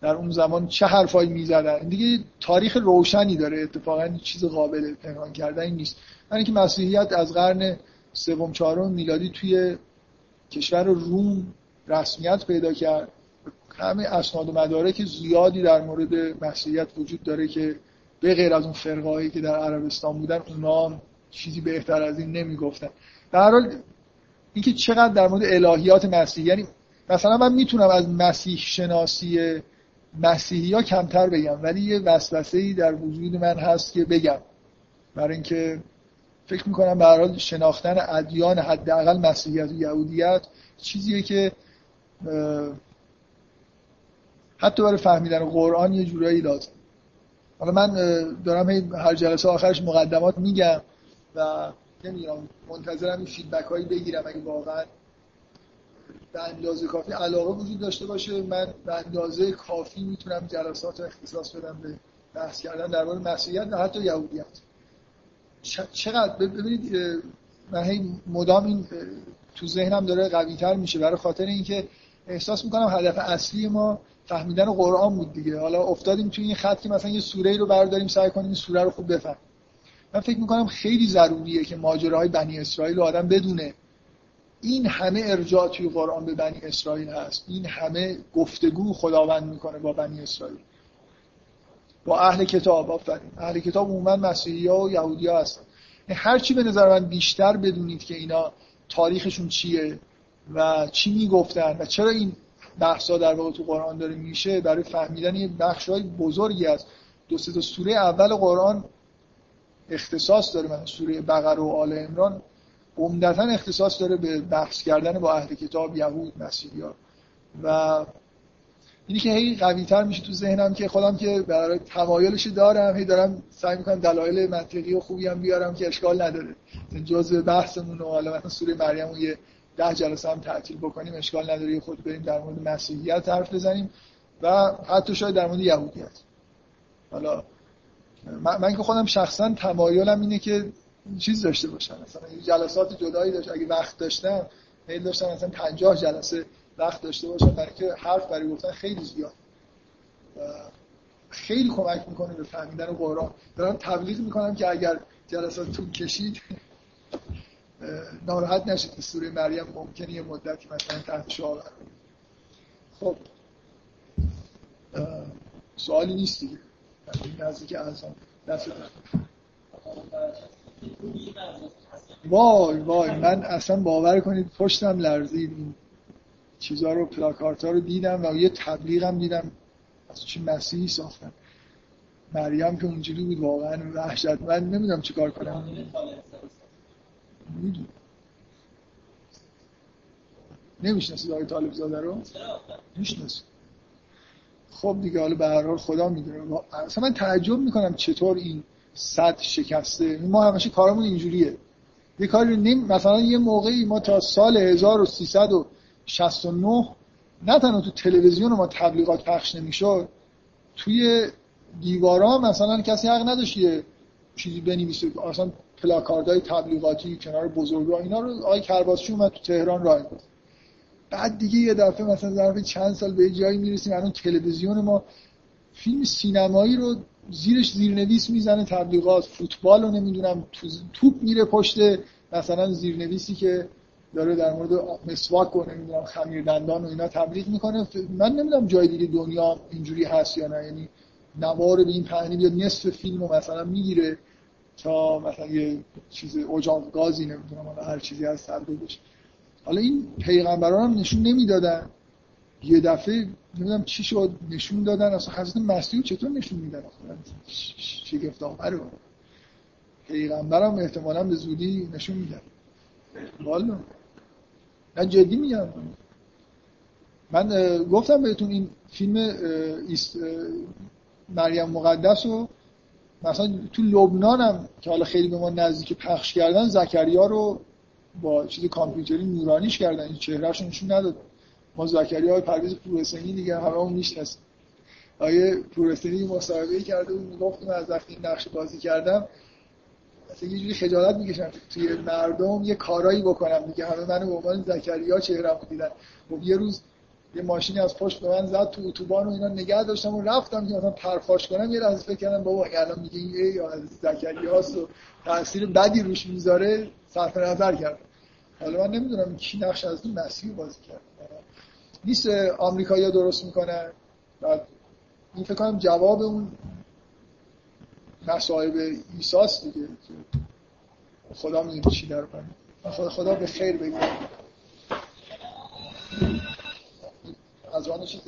در اون زمان چه حرفایی می‌زدن. دیگه تاریخ روشنی داره. اتفاقا چیز قابل پنهان کردن نیست. من اینکه مسیحیت از قرن سوم چهارم میلادی توی کشور روم رسمیت پیدا کرد. همه اسناد و مدارک زیادی در مورد مسیحیت وجود داره که به غیر از اون فرقایی که در عربستان بودن اونا چیزی بهتر از این نمی‌گفتن. در حال اینکه چقدر در مورد الهیات مسیحی یعنی مثلا من می‌تونم از مسیح شناسی مسیحی ها کمتر بگم ولی یه وسوسه ای در وجود من هست که بگم. برای اینکه فکر می‌کنم به حال شناختن ادیان حداقل مسیحیت و یهودیت چیزیه که حتی برای فهمیدن قرآن یه جورایی لازم حالا من دارم هر جلسه آخرش مقدمات میگم. و نمی‌دونم منتظرم این فیدبک هایی بگیرم اگه واقعا به اندازه کافی علاقه وجود داشته باشه. من به اندازه کافی می‌تونم جلسات اختصاص بدم به بحث کردن درباره مسیحیت و حتی یهودیت. چقدر؟ ببینید من هی مدام این تو ذهنم داره قوی تر میشه برای خاطر اینکه احساس می‌کنم هدف اصلی ما فهمیدن قرآن بود دیگه. حالا افتادیم توی این خط که مثلا یه سوره رو برداریم سعی کنیم این سوره رو خوب بفهم من فکر می‌کنم خیلی ضروریه که ماجراهای بنی اسرائیل رو آدم بدونه. این همه ارجاع توی قرآن به بنی اسرائیل هست. این همه گفتگو خداوند می‌کنه با بنی اسرائیل. با اهل کتاب آفرین. اهل کتاب عموما مسیحی ها و یهودی ها هستن. هر چی به نظر من بیشتر بدونید که اینا تاریخشون چیه و چی می‌گفتن و چرا این بحثا در واقع تو قرآن داره میشه برای فهمیدن یه بخش های بزرگی از دو سه تا سوره اول قرآن اختصاص داره من سوره بقره و آل عمران عمدتا اختصاص داره به بحث کردن با اهل کتاب یهود مسیحی ها و اینی که هی قوی تر میشه تو ذهنم که خودم که برای تمایلش دارم هی دارم سعی می‌کنم دلایل منطقی و خوبی هم بیارم که اشکال نداره. جزء بحثمون و حالا مثلا سوره مریم رو یه ده جلسه هم تعطیل بکنیم اشکال نداره. خود بریم در مورد مسیحیت حرف بزنیم و حتی شاید در مورد یهودیت. حالا من, من که خودم شخصا تمایلم اینه که چیز داشته باشم. مثلا جلسات جدایی داشت. اگه وقت داشتم میل داشتم مثلا 50 جلسه وقت داشته باشم. برای که حرف برای گفتن خیلی زیاد. خیلی کمک می‌کنه به فهمیدن قرآن دارم تبلیغ می‌کنم که اگر جلسات طول کشید ناراحت نشید که سوره مریم ممکنه یه مدتی مثلا تحت شعار خب سوالی نیست دیگه. نزدیک دست وای وای من اصلا باور کنید پشتم لرزید. این چیزها رو پلاکارت ها رو دیدم و یه تبلیغم دیدم. از چی مسیحی ساختن؟ مریم که اونجوری بود واقعا وحشت من نمی‌دونم چیکار کنم. می‌دونم. نمی‌شناسید آقای طالب زاده رو؟ می‌شناسید. خب دیگه حالا به هر حال خدا می‌دونه. اصلا من تعجب می‌کنم چطور این صد شکسته. ما همیشه کارمون اینجوریه. یه کاری نیم مثلا یه موقعی ما تا سال 1369 نه تنها تو تلویزیون ما تبلیغات پخش نمی‌شد توی دیوارا مثلا کسی حق نداشت یه چیزی بنویسه. اصلا پلاکاردهای تبلیغاتی کنار بزرگا اینا رو آقای کرباسچی اومد تو تهران راه بود بعد دیگه یه دفعه مثلا ظرف چند سال به جایی می‌رسیم الان تلویزیون ما فیلم سینمایی رو زیرش زیرنویس می‌زنه تبلیغات فوتبال رو نمی‌دونم توپ میره پشت مثلا زیرنویسی که داره در مورد مسواک و نمی‌دونم خمیر دندان و اینا تبلیغ می‌کنه. من نمی‌دونم جای دیگه دنیا اینجوری هست یا نه. یعنی نوار به این پهنی بیاد نصف فیلم رو مثلا می‌گیره تا مثلا یه چیز اجاق گازی نمی‌دونم هر چیزی از تبلیغ بشه حالا این پیغمبران هم نشون نمی‌دادن. یه دفعه نمی‌دونم چی شد نشون دادن. اصلا حضرت مسیح چطور نشون میدن؟ شگفت آوره پیغمبرم احتمالا به زودی نشون میدن. والا. من جدی میگم. من گفتم بهتون این فیلم مریم مقدس رو. مثلا تو لبنانم که حالا خیلی به ما نزدیک پخش کردن زکریا رو با چیز کامپیوتری نورانیش کردن این چهرهش نشون نداد. ما زکریا های پرویز پورسنی دیگه همه اون نیست آیه پورسنی مصاحبه کرده بود می‌گفت از وقتی نقش بازی کردم مثلا یه جوری خجالت می‌کشم. توی مردم یه کارایی بکنم. دیگه همه منو به عنوان زکریا چهرم دیدن. خب یه روز یه ماشینی از پشت به من زد تو اتوبان و اینا نگه داشتم و رفتم که مثلا پرخاش کنم یه لحظه فکر کردم بابا الان میگه این ای از زکریاست و تاثیر بدی روش می‌ذاره صرف نظر کردم حالا من نمی‌دونم کی نقش از این مسیح بازی کرد. نیست آمریکایی‌ها درست می‌کنن؟ بعد این فکر کنم جواب اون مصائب ایساست دیگه خدا می‌دونه چی در خدا, خدا به خیر بگیر از آن چیز